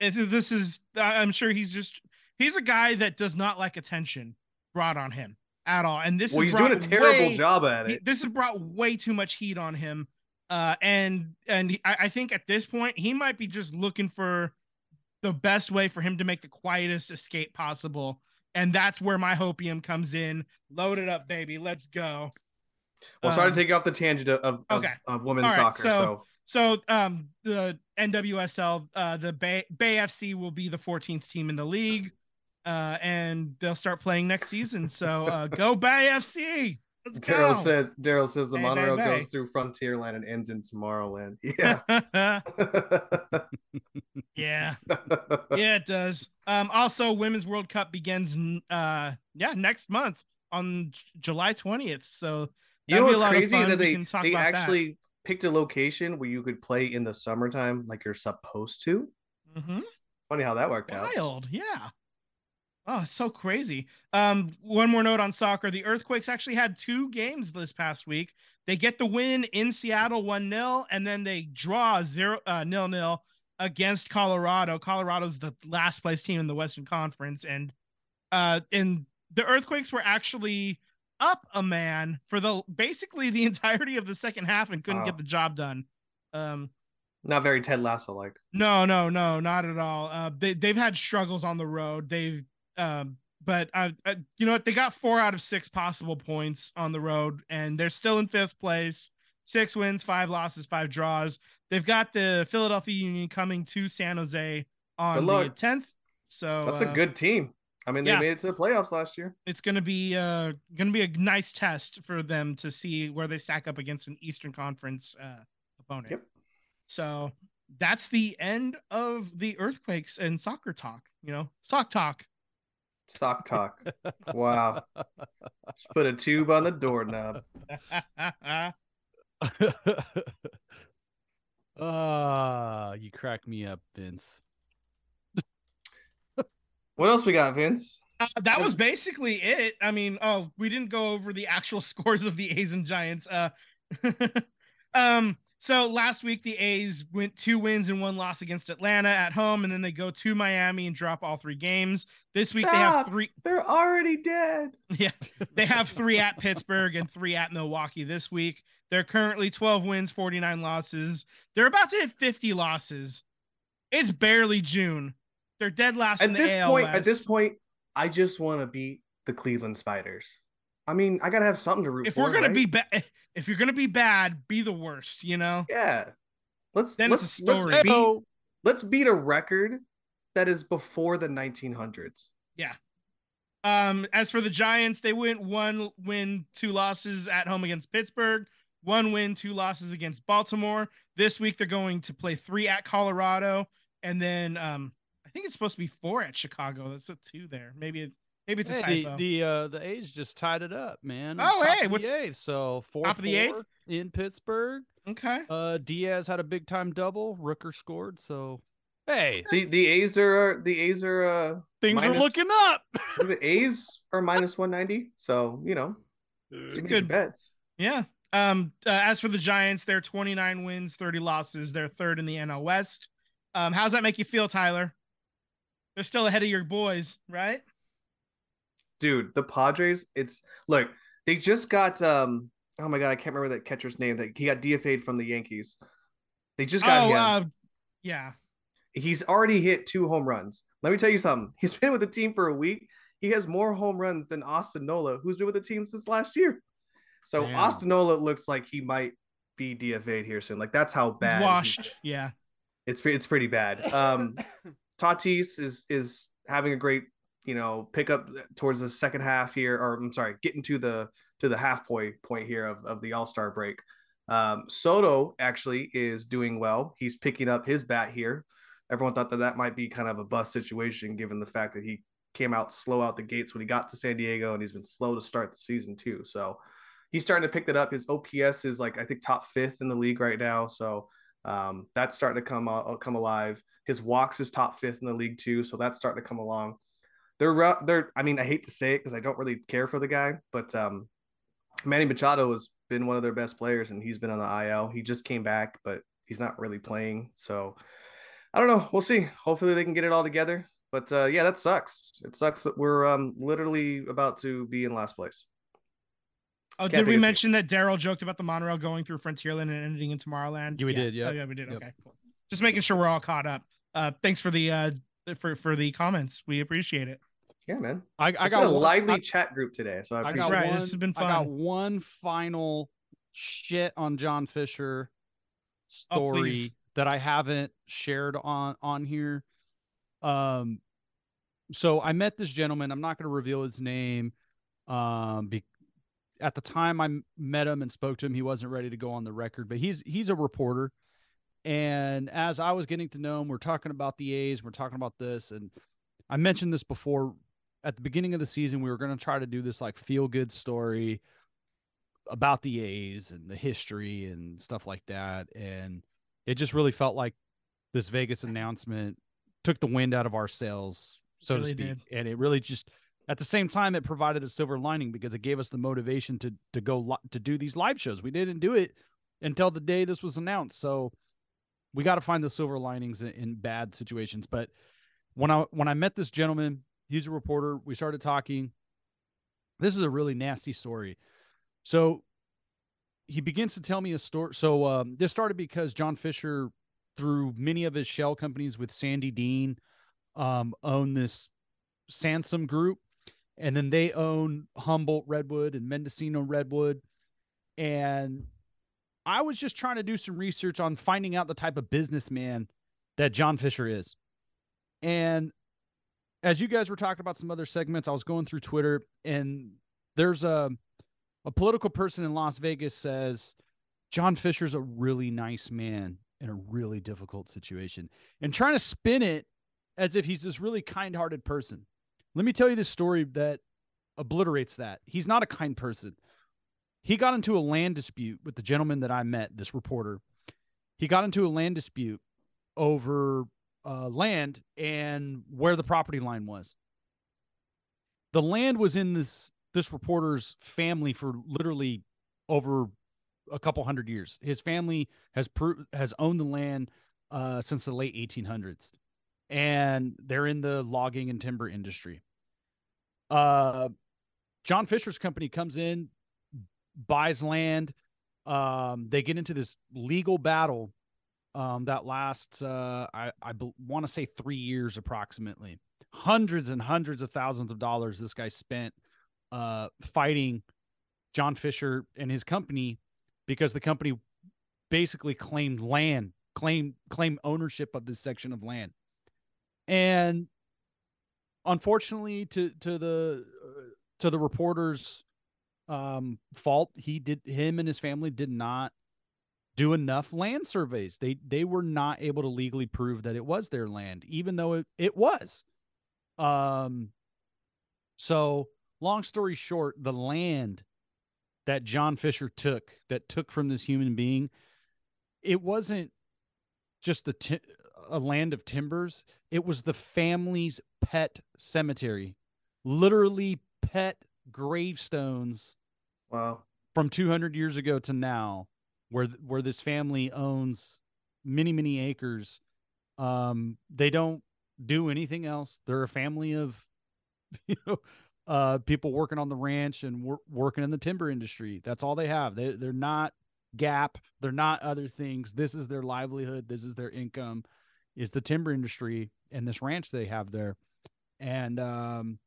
if this is, I'm sure he's just he's a guy that does not like attention brought on him at all. And this Well, he's doing a terrible way- job at it. this has brought way too much heat on him. Uh, and and I, I think at this point he might be just looking for the best way for him to make the quietest escape possible. And that's where my hopium comes in. Load it up, baby. Let's go. Well, sorry Um, to take you off the tangent of of, of- okay. of women's All right, soccer. so- so So um the NWSL, uh the Bay Bay FC will be the 14th team in the league. Uh and they'll start playing next season. So uh go Bay FC. Let's go. Daryl says Daryl says the Hey, monorail hey. goes through Frontierland and ends in Tomorrowland. Yeah. yeah. Yeah, it does. Um also Women's World Cup begins uh yeah, next month on J- July 20th. So You know That'd be a what's crazy that they they about that. actually picked a location where you could play in the summertime like you're supposed to. mhm. Funny how that worked out. wild yeah oh it's so crazy um one more note on soccer the earthquakes actually had two games this past week they get the win in seattle 1-0 and then they draw 0 uh nil nil against colorado colorado's the last place team in the western conference and uh and the earthquakes were actually up a man for the basically the entirety of the second half and couldn't Wow. get the job done um Not very Ted Lasso like. No, no, no, not at all. Uh, they they've had struggles on the road. They've, um, but uh, uh, you know what? They got four out of six possible points on the road, and they're still in fifth place. Six wins, five losses, five draws. They've got the Philadelphia Union coming to San Jose on the tenth. So That's a uh, good team. I mean, they yeah. made it to the playoffs last year. It's gonna be uh gonna be a nice test for them to see where they stack up against an Eastern Conference uh, opponent. Yep. So that's the end of the earthquakes and soccer talk. You know, sock talk. Sock talk. wow. Just put a tube on the doorknob. Ah, you crack me up, Vince. What else we got, Vince? Uh, that was basically it. I mean, oh, we didn't go over the actual scores of the A's and Giants. Uh, um, so last week the A's went two wins and one loss against Atlanta at home, and then they go to Miami and drop all three games. This week they have three. They're already dead. Yeah, they have three at Pittsburgh and three at Milwaukee this week. They're currently 12 wins, 49 losses. They're about to hit 50 losses. It's barely June. They're dead last in At the this AL point, at this point, I just want to beat the Cleveland Spiders. I mean, I gotta have something to root if for. If we're gonna right? be bad, if you're gonna be bad, be the worst. You know. yeah, let's Then let's it's a let's story. beat let's beat a record that is before the 1900s. Yeah. Um, as for the Giants, they went one win, two losses at home against Pittsburgh, one win, two losses against Baltimore. This week they're going to play three at Colorado, and then um, I think it's supposed to be four at Chicago. That's a two there. Maybe maybe it's a Hey, typo. the the uh the A's just tied it up, man. Oh, Top hey, of what's- the eighth? So four top of the eighth? in Pittsburgh. okay. Uh, Diaz had a big time double. Rooker scored. So hey, The the A's are are- the A's are uh things are looking up. the A's are minus 190. So you know, It's a make your good bets. Yeah. Um, uh, as for the Giants, they're 29 wins, 30 losses. They're third in the NL West. Um, how's that make you feel, Tyler? They're still ahead of your boys, right? Dude the padres it's look they just got um oh my god i can't remember that catcher's name that he got dfa'd from the yankees they just got Oh, him uh, yeah. he's already hit two home runs let me tell you something he's been with the team for a week he has more home runs than austin nola who's been with the team since last year so Damn. austin nola looks like he might be dfa'd here soon like that's how He's bad he- washed. Yeah. it's it's pretty bad um Tatis is is having a great you know pick up towards the second half here, or I'm sorry, getting to the to the half point point here of, of the All Star break. Um, Soto actually is doing well. He's picking up his bat here. Everyone thought that that might be kind of a bust situation given the fact that he came out slow out the gates when he got to San Diego, and he's been slow to start the season too. So he's starting to pick that up. His OPS is like I think top fifth in the league right now. So um, that's starting to come uh, come alive. His walks is top fifth in the league too, so that's starting to come along. They're ru- they're. I mean, I hate to say it because I don't really care for the guy, but um, Manny Machado has been one of their best players, and he's been on the IL. He just came back, but he's not really playing. So I don't know. We'll see. Hopefully, they can get it all together. But uh, yeah, that sucks. It sucks that we're um, literally about to be in last place. Oh, Can't did we mention that Daryl joked about the monorail going through Frontierland and ending in Tomorrowland? Yeah, we did, Oh, yeah, we did. Yep. Okay, cool. Just making sure we're all caught up. Uh, thanks for the uh for for the comments. We appreciate it. Yeah, man. I, I got a one- lively I- chat group today, so I, I got right, one. this has been fun. I got one final shit on John Fisher Oh, story please. that I haven't shared on on here. Um, so I met this gentleman. I'm not going to reveal his name. Um, be, at the time I met him and spoke to him, he wasn't ready to go on the record, but he's he's a reporter. And as I was getting to know him, we're talking about the A's, we're talking about this, and I mentioned this before. At the beginning of the season, we were going to try to do this like feel good story about the A's and the history and stuff like that. And it just really felt like this Vegas announcement took the wind out of our sails, so Really to speak. did. And it really just at the same time it provided a silver lining because it gave us the motivation to to go li- to do these live shows. We didn't do it until the day this was announced. So we got to find the silver linings in, in bad situations. But when I when I met this gentleman, he's a reporter. We started talking. This is a really nasty story. So he begins to tell me a story. So um, this started because John Fisher through many of his shell companies with Sandy Dean, um, own this Sansom Group, and then they own Humboldt Redwood and Mendocino Redwood. And I was just trying to do some research on finding out the type of businessman that John Fisher is. And as you guys were talking about some other segments, I was going through Twitter and there's a a political person in Las Vegas says John Fisher's a really nice man in a really difficult situation and trying to spin it as if he's this really kind-hearted person. Let me tell you this story that obliterates that. He's not a kind person. He got into a land dispute with the gentleman that I met, this reporter. He got into a land dispute over uh, land and where the property line was. The land was in this this reporter's family for literally over a couple hundred years. His family has pro- has owned the land uh, since the late 1800s, and they're in the logging and timber industry. Uh, John Fisher's company comes in, buys land. Um, they get into this legal battle um, that lasts, uh, I, I want to say three years approximately. Hundreds and hundreds of thousands of dollars this guy spent uh, fighting John Fisher and his company because the company basically claimed land, claim claimed ownership of this section of land, and unfortunately, to to the uh, to the reporter's um, fault, he did him and his family did not do enough land surveys. They they were not able to legally prove that it was their land, even though it, it was. Um so long story short, the land that John Fisher took, that took from this human being, it wasn't just the t- a land of timbers. It was the family's pet cemetery, literally pet gravestones. Wow. From 200 years ago to now, where where this family owns many many acres. Um, they don't do anything else. They're a family of, you know, uh, people working on the ranch and wor- working in the timber industry. That's all they have. They they're not Gap. They're not other things. This is their livelihood. This is their income. Is the timber industry and this ranch they have there, and um,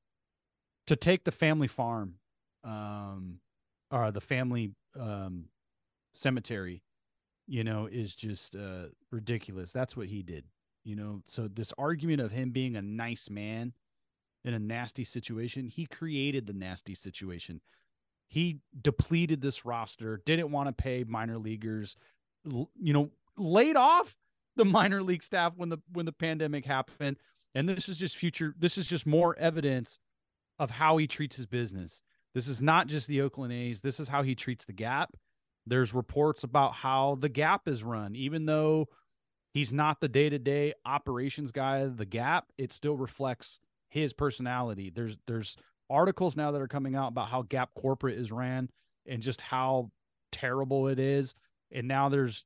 to take the family farm, um, or the family um cemetery, you know, is just uh ridiculous. That's what he did. You know, so this argument of him being a nice man in a nasty situation, he created the nasty situation. He depleted this roster, didn't want to pay minor leaguers, you know, laid off the minor league staff when the when the pandemic happened. And this is just future this is just more evidence of how he treats his business. This is not just the Oakland A's. This is how he treats the Gap. There's reports about how the Gap is run, even though he's not the day-to-day operations guy the Gap. It still reflects his personality. There's there's articles now that are coming out about how Gap corporate is ran and just how terrible it is. And now there's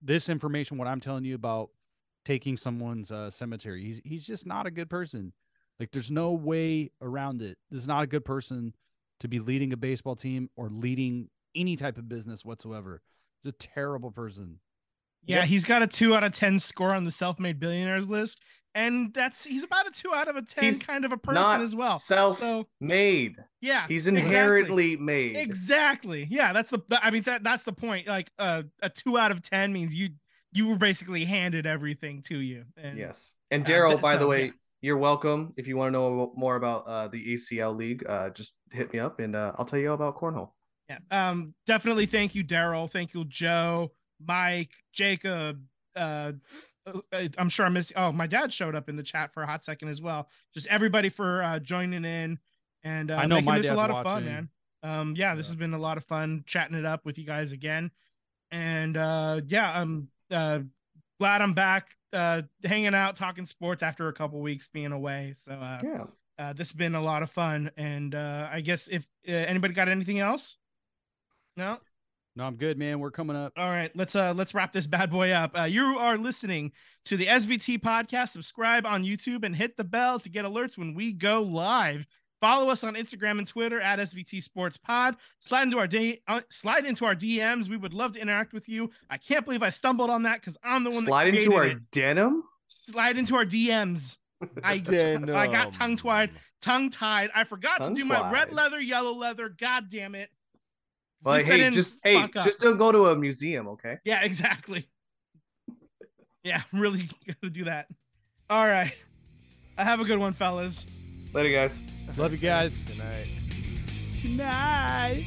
this information what I'm telling you about taking someone's uh, cemetery. He's he's just not a good person. Like there's no way around it. This is not a good person to be leading a baseball team or leading any type of business whatsoever. He's a terrible person. Yeah, Yep. he's got a two out of ten score on the self-made billionaires list, and that's he's about a two out of a ten He's kind of a person not as well. self- so Made. yeah, He's exactly. inherently made. Exactly. Yeah, that's the. I mean, that that's the point. Like, uh, a two out of ten means you you were basically handed everything to you. And Yes. And Uh, Daryl, th- by the way, yeah. you're welcome. If you want to know more about uh, the ACL League, uh, just hit me up and uh, I'll tell you all about cornhole. Yeah. Um. Definitely. Thank you, Daryl. Thank you, Joe, Mike, Jacob. Uh, uh, I'm sure I miss. Oh, my dad showed up in the chat for a hot second as well. Just everybody for uh, joining in and uh, I know making my this a lot of fun, watching. man. Um. Yeah, this Yeah. has been a lot of fun chatting it up with you guys again, and uh, yeah, I'm uh glad I'm back. Uh, hanging out, talking sports after a couple weeks being away. So uh, Yeah. uh, this has been a lot of fun, and uh, I guess if uh, anybody got anything else, no. No, I'm good, man. We're coming up. All right, let's uh let's wrap this bad boy up. Uh, you are listening to the SVT podcast. Subscribe on YouTube and hit the bell to get alerts when we go live. Follow us on Instagram and Twitter at SVT Sports Pod. Slide into our day, uh, slide into our DMs. We would love to interact with you. I can't believe I stumbled on that because I'm the one Slide that into our it. denim. slide into our DMs. I I got tongue tied, tongue tied. I forgot to do my red leather, yellow leather. God damn it. Like, hey, just hey, up. just don't go to a museum, okay? Yeah, exactly. Yeah, I'm really gonna do that. All right. I have a good one, fellas. Later, guys. Love you guys. Good night. Good night.